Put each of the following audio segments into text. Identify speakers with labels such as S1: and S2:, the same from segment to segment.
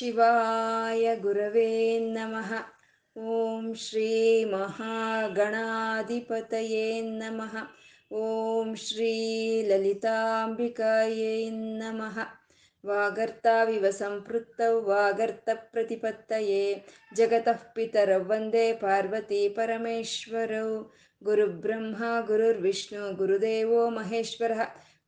S1: ಶಿವಾಯ ಗುರವೇ ನಮಃ ಓಂ ಶ್ರೀ ಮಹಾಗಣಾಧಿಪತಯೇ ನಮಃ ಓಂ ಶ್ರೀ ಲಲಿತಾಂಬಿಕಾಯೇ ನಮಃ ವಾಗರ್ತಾವಿವ ಸಂಪೃಕ್ತೌ ವಾಗರ್ತಪ್ರತಿಪತ್ತಯೇ ಜಗತಃ ಪಿತರೌ ವಂದೇ ಪಾರ್ವತಿ ಪರಮೇಶ್ವರೌ ಗುರುಬ್ರಹ್ಮ ಗುರುರ್ವಿಷ್ಣು ಗುರುದೇವೋ ಮಹೇಶ್ವರಃ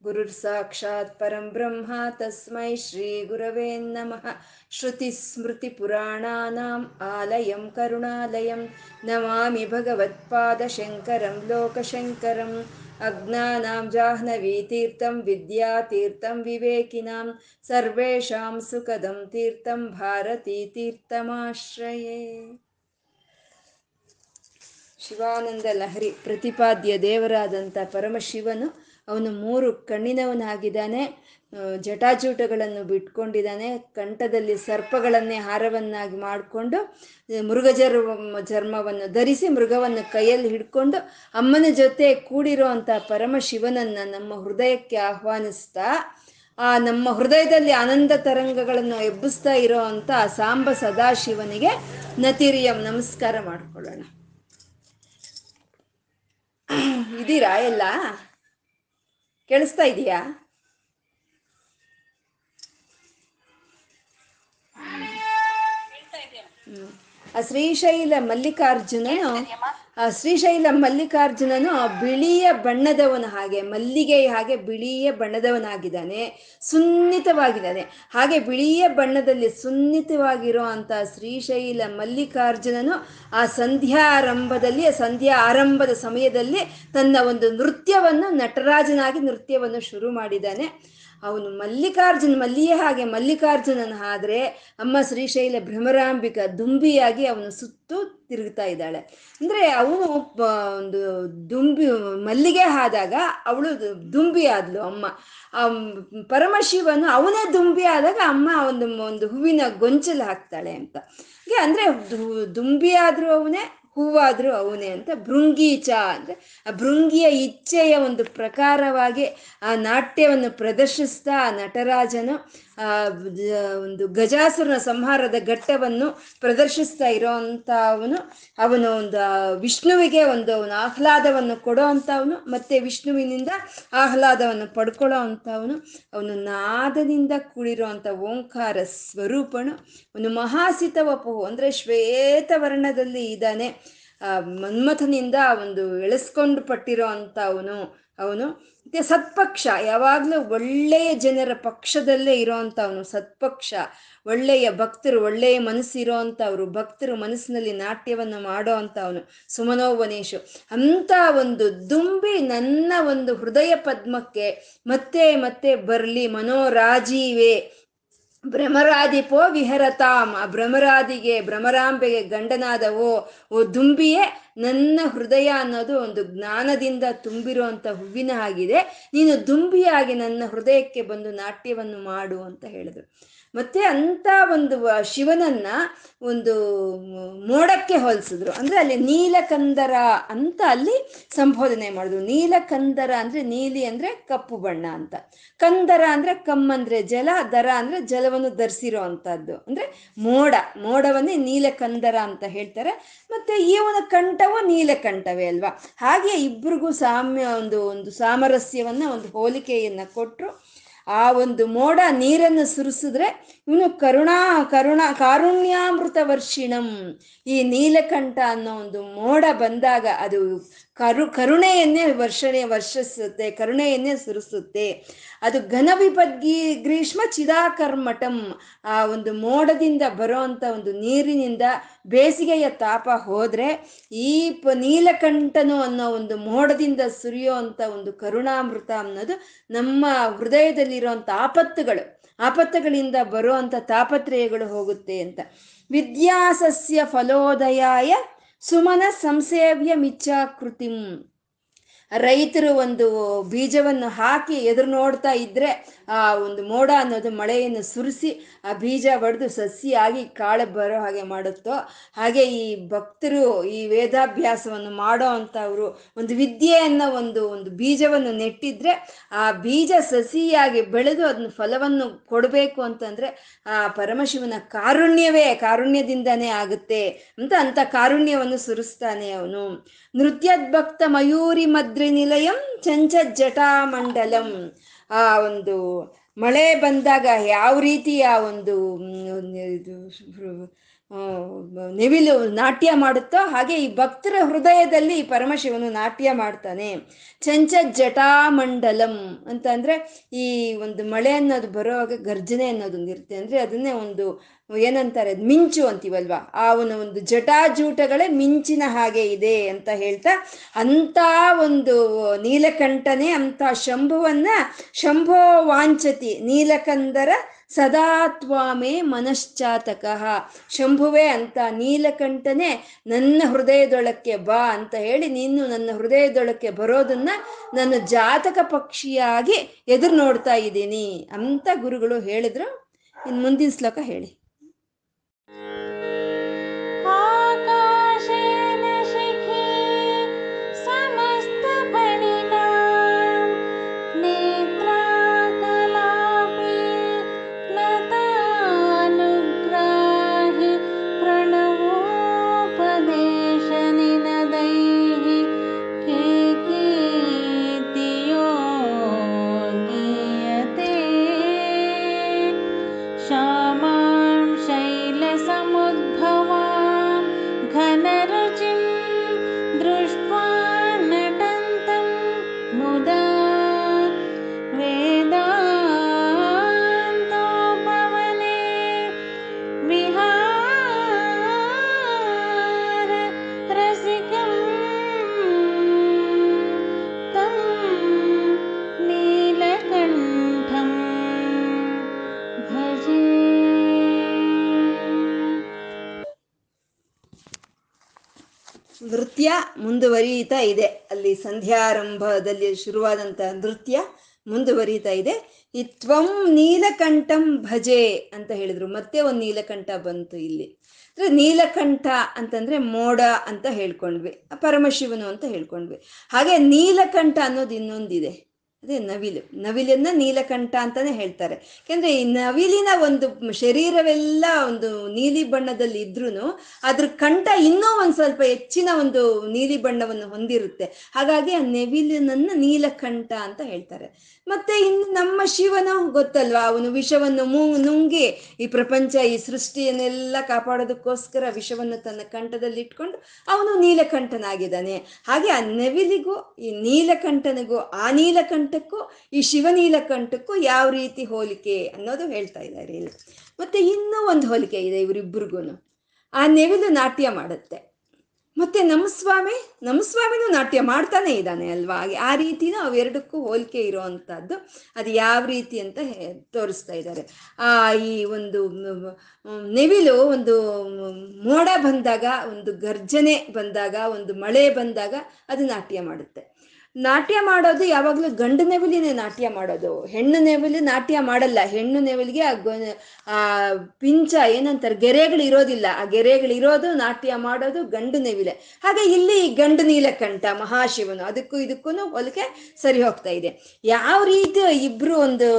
S1: ಪರಂ ಬ್ರಹ್ಮ ತಸ್ಮೈ ಶ್ರೀ ಗುರವೇ ನಮಃ ಶ್ರುತಿಸ್ಮೃತಿಪುರಾಣಾನಾम् ಆಲಯಂ ಕರುಣಾಲಯಂ ನಮಾಮಿ ಭಗವತ್ಪಾದಶಂಕರಂ ಲೋಕಶಂಕರಂ ಅಜ್ಞಾನಾಂ ಜಾಹ್ನವೀತೀರ್ಥಂ ವಿದ್ಯಾತೀರ್ಥಂ ವಿವೇಕಿನಾಂ ಸರ್ವೇಷಾಂ ಸುಖದಂ ತೀರ್ಥಂ ಭಾರತೀತೀರ್ಥಮಾಶ್ರಯೇ ಶಿವಾನಂದ ಲಹರಿ ಪ್ರತಿಪಾದ್ಯ ದೇವರಾದಂಥ ಪರಮಶಿವನು ಅವನು ಮೂರು ಕಣ್ಣಿನವನಾಗಿದ್ದಾನೆ ಜಟಾಜೂಟಗಳನ್ನು ಬಿಟ್ಕೊಂಡಿದ್ದಾನೆ, ಕಂಠದಲ್ಲಿ ಸರ್ಪಗಳನ್ನೇ ಹಾರವನ್ನಾಗಿ ಮಾಡಿಕೊಂಡು ಮೃಗಜರ್ ಚರ್ಮವನ್ನು ಧರಿಸಿ ಮೃಗವನ್ನು ಕೈಯಲ್ಲಿ ಹಿಡ್ಕೊಂಡು ಅಮ್ಮನ ಜೊತೆ ಕೂಡಿರೋ ಅಂಥ ಪರಮಶಿವನನ್ನು ನಮ್ಮ ಹೃದಯಕ್ಕೆ ಆಹ್ವಾನಿಸ್ತಾ, ಆ ನಮ್ಮ ಹೃದಯದಲ್ಲಿ ಆನಂದ ತರಂಗಗಳನ್ನು ಎಬ್ಬಿಸ್ತಾ ಇರೋ ಅಂಥ ಸಾಂಬ ಸದಾಶಿವನಿಗೆ ನತಿರಿಯಂ ನಮಸ್ಕಾರ ಮಾಡ್ಕೊಳ್ಳೋಣ. ಇದೀರಾ ಎಲ್ಲ? ಕೇಳಿಸ್ತಾ ಇದೆಯಾ? ಆ ಶ್ರೀಶೈಲ ಮಲ್ಲಿಕಾರ್ಜುನನು ಆ ಶ್ರೀಶೈಲ ಮಲ್ಲಿಕಾರ್ಜುನನು ಬಿಳಿಯ ಬಣ್ಣದವನ ಹಾಗೆ, ಮಲ್ಲಿಗೆ ಹಾಗೆ ಬಿಳಿಯ ಬಣ್ಣದವನಾಗಿದ್ದಾನೆ, ಸುನ್ನಿತವಾಗಿದ್ದಾನೆ. ಹಾಗೆ ಬಿಳಿಯ ಬಣ್ಣದಲ್ಲಿ ಸುನ್ನಿತವಾಗಿರೋ ಅಂತ ಶ್ರೀಶೈಲ ಮಲ್ಲಿಕಾರ್ಜುನನು ಆ ಸಂಧ್ಯಾರಂಭದಲ್ಲಿ ಸಂಧ್ಯಾ ಆರಂಭದ ಸಮಯದಲ್ಲಿ ತನ್ನ ಒಂದು ನೃತ್ಯವನ್ನು, ನಟರಾಜನಾಗಿ ನೃತ್ಯವನ್ನು ಶುರು ಮಾಡಿದ್ದಾನೆ. ಅವನು ಮಲ್ಲಿಕಾರ್ಜುನ, ಮಲ್ಲಿಯೇ ಹಾಗೆ, ಮಲ್ಲಿಕಾರ್ಜುನನ ಆದ್ರೆ ಅಮ್ಮ ಶ್ರೀಶೈಲ ಭ್ರಮರಾಂಬಿಕ ದುಂಬಿಯಾಗಿ ಅವನು ಸುತ್ತು ತಿರುಗ್ತಾ ಇದ್ದಾಳೆ. ಅಂದ್ರೆ ಅವನು ಒಂದು ದುಂಬಿ, ಮಲ್ಲಿಗೆ ಆದಾಗ ಅವಳು ದುಂಬಿ ಆದ್ಲು ಅಮ್ಮ ಪರಮಶಿವನು ಅವನೇ ದುಂಬಿ ಆದಾಗ ಅಮ್ಮ ಒಂದು ಒಂದು ಹೂವಿನ ಗೊಂಚಲು ಹಾಕ್ತಾಳೆ ಅಂತ. ಅಂದ್ರೆ ದುಂಬಿ ಆದ್ರೂ ಅವನೇ ಹೂವಾದ್ರೂ ಅವನೇ ಅಂತ ಭೃಂಗೀಚ ಅಂದ್ರೆ ಆ ಭೃಂಗಿಯ ಇಚ್ಛೆಯ ಒಂದು ಪ್ರಕಾರವಾಗಿ ಆ ನಾಟ್ಯವನ್ನು ಪ್ರದರ್ಶಿಸ್ತಾ ಆ ನಟರಾಜನು ಒಂದು ಗಜಾಸುರನ ಸಂಹಾರದ ಘಟ್ಟವನ್ನು ಪ್ರದರ್ಶಿಸ್ತಾ ಇರೋ ಅಂತ ಅವನು ಅವನು ಒಂದು ವಿಷ್ಣುವಿಗೆ ಒಂದು ಅವನು ಆಹ್ಲಾದವನ್ನು ಕೊಡೋ ಅಂಥವನು ಮತ್ತೆ ವಿಷ್ಣುವಿನಿಂದ ಆಹ್ಲಾದವನ್ನು ಪಡ್ಕೊಳ್ಳೋ ಅಂಥವನು ಅವನು ನಾದನಿಂದ ಕೂಡಿರೋ ಓಂಕಾರ ಸ್ವರೂಪನು. ಒಂದು ಮಹಾಸಿತ ವಪುಹು ಅಂದರೆ ಶ್ವೇತವರ್ಣದಲ್ಲಿ ಇದ್ದಾನೆ. ಮನ್ಮಥನಿಂದ ಒಂದು ಎಳೆಸ್ಕೊಂಡು ಪಟ್ಟಿರೋ ಅಂಥ ಅವನು? ಮತ್ತೆ ಸತ್ಪಕ್ಷ, ಯಾವಾಗಲೂ ಒಳ್ಳೆಯ ಜನರ ಪಕ್ಷದಲ್ಲೇ ಇರೋ ಅವನು ಸತ್ಪಕ್ಷ. ಒಳ್ಳೆಯ ಭಕ್ತರು, ಒಳ್ಳೆಯ ಮನಸ್ಸಿರೋ ಅಂಥವ್ರು ಭಕ್ತರು ಮನಸ್ಸಿನಲ್ಲಿ ನಾಟ್ಯವನ್ನು ಮಾಡೋ ಅಂಥವನು ಸುಮನೋವನೇಶು ಅಂಥ ಒಂದು ದುಂಬಿ ನನ್ನ ಒಂದು ಹೃದಯ ಪದ್ಮಕ್ಕೆ ಮತ್ತೆ ಮತ್ತೆ ಬರಲಿ, ಮನೋರಾಜೀವೇ. ಭ್ರಮರಾದಿಪೋ ವಿಹರತಾಮ್ ಆ ಭ್ರಮರಾದಿಗೆ, ಭ್ರಮರಾಂಬೆಗೆ ಗಂಡನಾದವೋ, ಓ ದುಂಬಿಯೇ, ನನ್ನ ಹೃದಯ ಅನ್ನೋದು ಒಂದು ಜ್ಞಾನದಿಂದ ತುಂಬಿರುವಂಥ ಹೂವಿನ ಆಗಿದೆ ನೀನು ದುಂಬಿಯಾಗಿ ನನ್ನ ಹೃದಯಕ್ಕೆ ಬಂದು ನಾಟ್ಯವನ್ನು ಮಾಡು ಅಂತ ಹೇಳಿದ್ರು. ಮತ್ತೆ ಅಂತ ಒಂದು ಶಿವನನ್ನ ಒಂದು ಮೋಡಕ್ಕೆ ಹೋಲಿಸಿದ್ರು. ಅಂದ್ರೆ ಅಲ್ಲಿ ನೀಲಕಂದರ ಅಂತ ಅಲ್ಲಿ ಸಂಬೋಧನೆ ಮಾಡಿದ್ರು. ನೀಲಕಂದರ ಅಂದ್ರೆ ನೀಲಿ ಅಂದ್ರೆ ಕಪ್ಪು ಬಣ್ಣ ಅಂತ. ಕಂದರ ಅಂದ್ರೆ ಕಮ್ಮಂದ್ರೆ ಜಲ, ದರ ಅಂದ್ರೆ ಜಲವನ್ನು ಧರಿಸಿರೋ ಅಂತದ್ದು ಅಂದ್ರೆ ಮೋಡ, ಮೋಡವನ್ನೇ ನೀಲಕಂದರ ಅಂತ ಹೇಳ್ತಾರೆ. ಮತ್ತೆ ಇವನ ಕಂಠವು ನೀಲಕಂಠವೇ ಅಲ್ವಾ? ಹಾಗೆ ಇಬ್ರಿಗೂ ಸಾಮ್ಯ ಒಂದು ಒಂದು ಸಾಮರಸ್ಯವನ್ನ, ಒಂದು ಹೋಲಿಕೆಯನ್ನ ಕೊಟ್ಟರು ಆ ಒಂದು ಮೋಡ ನೀರನ್ನು ಸುರಿಸಿದ್ರೆ ಇವನು ಕರುಣಾ, ಕರುಣ ಕಾರುಣ್ಯಾಮೃತ ವರ್ಷಿಣಂ ಈ ನೀಲಕಂಠ ಅನ್ನೋ ಒಂದು ಮೋಡ ಬಂದಾಗ ಅದು ಕರು, ಕರುಣೆಯನ್ನೇ ವರ್ಷಣೆ, ವರ್ಷಿಸುತ್ತೆ, ಕರುಣೆಯನ್ನೇ ಸುರಿಸುತ್ತೆ. ಅದು ಘನ ವಿಪದ್ಗಿ ಗ್ರೀಷ್ಮ ಚಿದಾಕರ್ಮಟಂ ಆ ಒಂದು ಮೋಡದಿಂದ ಬರೋ ಅಂಥ ಒಂದು ನೀರಿನಿಂದ ಬೇಸಿಗೆಯ ತಾಪ ಹೋದ್ರೆ ಈ ಪ, ನೀಲಕಂಠನು ಅನ್ನೋ ಒಂದು ಮೋಡದಿಂದ ಸುರಿಯೋ ಅಂಥ ಒಂದು ಕರುಣಾಮೃತ ಅನ್ನೋದು ನಮ್ಮ ಹೃದಯದಲ್ಲಿರುವಂಥ ಆಪತ್ತುಗಳು. ಆಪತ್ತುಗಳಿಂದ ಬರುವಂಥ ತಾಪತ್ರಯಗಳು ಹೋಗುತ್ತೆ ಅಂತ. ವಿದ್ಯಾಸಸ್ಯ ಫಲೋದಯಾಯ ಸುಮನ ಸಂಸೇವ್ಯ ಮಿಚ್ಚಾಕೃತಿಂ ರೈತರು ಒಂದು ಬೀಜವನ್ನು ಹಾಕಿ ಎದುರು ನೋಡ್ತಾ ಇದ್ರೆ, ಆ ಒಂದು ಮೋಡ ಅನ್ನೋದು ಮಳೆಯನ್ನು ಸುರಿಸಿ, ಆ ಬೀಜ ಒಡೆದು ಸಸಿಯಾಗಿ ಕಾಳು ಬರೋ ಹಾಗೆ ಮಾಡುತ್ತೋ, ಹಾಗೆ ಈ ಭಕ್ತರು ಈ ವೇದಾಭ್ಯಾಸವನ್ನು ಮಾಡೋ ಅಂಥವ್ರು ಒಂದು ವಿದ್ಯೆಯನ್ನ ಒಂದು ಒಂದು ಬೀಜವನ್ನು ನೆಟ್ಟಿದ್ರೆ, ಆ ಬೀಜ ಸಸಿಯಾಗಿ ಬೆಳೆದು ಅದನ್ನ ಫಲವನ್ನು ಕೊಡಬೇಕು ಅಂತಂದ್ರೆ, ಆ ಪರಮಶಿವನ ಕಾರುಣ್ಯವೇ, ಕಾರುಣ್ಯದಿಂದನೇ ಆಗುತ್ತೆ ಅಂತ ಅಂತ ಕಾರುಣ್ಯವನ್ನು ಸುರಿಸ್ತಾನೆ ಅವನು. ನೃತ್ಯದ್ಭಕ್ತ ಮಯೂರಿ ಮದ್ರಿ ನಿಲಯಂ ಚಂಚ ಜಟಾಮಂಡಲಂ. ಆ ಒಂದು ಮಳೆ ಬಂದಾಗ ಯಾವ ರೀತಿಯ ಒಂದು ಇದು ನೆವಿಲು ನಾಟ್ಯ ಮಾಡುತ್ತೋ ಹಾಗೆ ಈ ಭಕ್ತರ ಹೃದಯದಲ್ಲಿ ಪರಮಶಿವನು ನಾಟ್ಯ ಮಾಡ್ತಾನೆ. ಚಂಚ ಜಟಾಮಂಡಲಂ ಅಂತ ಈ ಒಂದು ಮಳೆ ಅನ್ನೋದು ಬರುವಾಗ ಗರ್ಜನೆ ಅನ್ನೋದೊಂದು ಇರುತ್ತೆ ಅಂದ್ರೆ ಅದನ್ನೇ ಒಂದು ಏನಂತಾರೆ? ಮಿಂಚು ಅಂತೀವಲ್ವಾ? ಆ ಒಂದು ಜಟಾಜೂಟಗಳೇ ಮಿಂಚಿನ ಹಾಗೆ ಇದೆ ಅಂತ ಹೇಳ್ತಾ ಅಂತ ಒಂದು ನೀಲಕಂಠನೆ ಅಂತ ಶಂಭುವನ್ನ ಶಂಭೋ ವಾಂಚತಿ, ನೀಲಕಂದರ ಸದಾ ತ್ವಾಮೇ ಮನಶ್ಚಾತಕ. ಶಂಭುವೆ ಅಂತ ನೀಲಕಂಠನೆ ನನ್ನ ಹೃದಯದೊಳಕ್ಕೆ ಬಾ ಅಂತ ಹೇಳಿ ನೀನು ನನ್ನ ಹೃದಯದೊಳಕ್ಕೆ ಬರೋದನ್ನ ನನ್ನ ಜಾತಕ ಪಕ್ಷಿಯಾಗಿ ಎದುರು ನೋಡ್ತಾ ಇದ್ದೀನಿ ಅಂತ ಗುರುಗಳು ಹೇಳಿದ್ರು. ಇನ್ನು ಮುಂದಿನ ಶ್ಲೋಕ ಹೇಳಿ. ನೃತ್ಯ ಮುಂದುವರಿಯುತ್ತಾ ಇದೆ. ಅಲ್ಲಿ ಸಂಧ್ಯಾರಂಭದಲ್ಲಿ ಶುರುವಾದಂಥ ನೃತ್ಯ ಮುಂದುವರಿಯುತ್ತಾ ಇದೆ. ಈ ತ್ವಂ ನೀಲಕಂಠಂ ಭಜೆ ಅಂತ ಹೇಳಿದ್ರು. ಮತ್ತೆ ಒಂದು ನೀಲಕಂಠ ಬಂತು ಇಲ್ಲಿ. ಅಂದ್ರೆ ನೀಲಕಂಠ ಅಂತಂದ್ರೆ ಮೋಡ ಅಂತ ಹೇಳ್ಕೊಂಡ್ವಿ. ಪರಮಶಿವನು ಅಂತ ಹೇಳ್ಕೊಂಡ್ವಿ. ಹಾಗೆ ನೀಲಕಂಠ ಅನ್ನೋದು ಇನ್ನೊಂದಿದೆ. ಅದೇ ನವಿಲು. ನವಿಲನ್ನ ನೀಲಕಂಠ ಅಂತಾನೆ ಹೇಳ್ತಾರೆ. ಯಾಕೆಂದ್ರೆ ಈ ನವಿಲಿನ ಒಂದು ಶರೀರವೆಲ್ಲ ಒಂದು ನೀಲಿ ಬಣ್ಣದಲ್ಲಿ ಇದ್ರೂ ಅದ್ರ ಕಂಠ ಇನ್ನೂ ಒಂದ್ ಸ್ವಲ್ಪ ಹೆಚ್ಚಿನ ಒಂದು ನೀಲಿ ಬಣ್ಣವನ್ನು ಹೊಂದಿರುತ್ತೆ. ಹಾಗಾಗಿ ಆ ನವಿಲಿನನ್ನ ನೀಲಕಂಠ ಅಂತ ಹೇಳ್ತಾರೆ. ಮತ್ತೆ ಇನ್ನು ನಮ್ಮ ಶಿವನ ಗೊತ್ತಲ್ವಾ? ಅವನು ವಿಷವನ್ನು ಮೂ, ನುಂಗಿ ಈ ಪ್ರಪಂಚ, ಈ ಸೃಷ್ಟಿಯನ್ನೆಲ್ಲ ಕಾಪಾಡೋದಕ್ಕೋಸ್ಕರ ವಿಷವನ್ನು ತನ್ನ ಕಂಠದಲ್ಲಿ ಇಟ್ಕೊಂಡು ಅವನು ನೀಲಕಂಠನಾಗಿದ್ದಾನೆ. ಹಾಗೆ ಆ ನವಿಲಿಗೂ, ಈ ನೀಲಕಂಠನಿಗೂ, ಆ ನೀಲಕಂಠಕ್ಕೂ, ಈ ಶಿವನೀಲಕಂಠಕ್ಕೂ ಯಾವ ರೀತಿ ಹೋಲಿಕೆ ಅನ್ನೋದು ಹೇಳ್ತಾ ಇದ್ದಾರೆ ಇಲ್ಲಿ. ಮತ್ತೆ ಇನ್ನೂ ಒಂದು ಹೋಲಿಕೆ ಇದೆ ಇವರಿಬ್ಬರಿಗೂ ಆ ನೆವಿಲು ನಾಟ್ಯ ಮಾಡುತ್ತೆ. ಮತ್ತೆ ನಮ್ಮ ಸ್ವಾಮಿ, ನಮ್ಮ ಸ್ವಾಮಿನೂ ನಾಟ್ಯ ಮಾಡ್ತಾನೆ ಇದ್ದಾನೆ ಅಲ್ವಾ? ಹಾಗೆ ಆ ರೀತಿನ ಅವೆರಡಕ್ಕೂ ಹೋಲಿಕೆ ಇರೋವಂಥದ್ದು. ಅದು ಯಾವ ರೀತಿ ಅಂತ ತೋರಿಸ್ತಾ ಇದ್ದಾರೆ. ಆ, ಈ ಒಂದು ನೆವಿಲು ಒಂದು ಮೋಡ ಬಂದಾಗ, ಒಂದು ಗರ್ಜನೆ ಬಂದಾಗ, ಒಂದು ಮಳೆ ಬಂದಾಗ ಅದು ನಾಟ್ಯ ಮಾಡುತ್ತೆ. ನಾಟ್ಯ ಮಾಡೋದು ಯಾವಾಗಲೂ ಗಂಡು ನೆವಿಲಿನೇ ನಾಟ್ಯ ಮಾಡೋದು. ಹೆಣ್ಣು ನೆವಿಲಿ ನಾಟ್ಯ ಮಾಡಲ್ಲ. ಹೆಣ್ಣು ನೆವಿಲಿಗೆ ಆ ಪಿಂಚ ಏನಂತಾರೆ, ಗೆರೆಗಳು ಇರೋದಿಲ್ಲ. ಆ ಗೆರೆಗಳು ಇರೋದು ನಾಟ್ಯ ಮಾಡೋದು ಗಂಡು ನೆವಿಲೆ. ಹಾಗೆ ಇಲ್ಲಿ ಗಂಡು ನೀಲಕಂಠ, ಮಹಾಶಿವನು ಅದಕ್ಕೂ ಇದಕ್ಕೂ ಹೊಲಿಕೆ ಸರಿ ಹೋಗ್ತಾ ಇದೆ. ಯಾವ ರೀತಿ ಇಬ್ರು ಒಂದು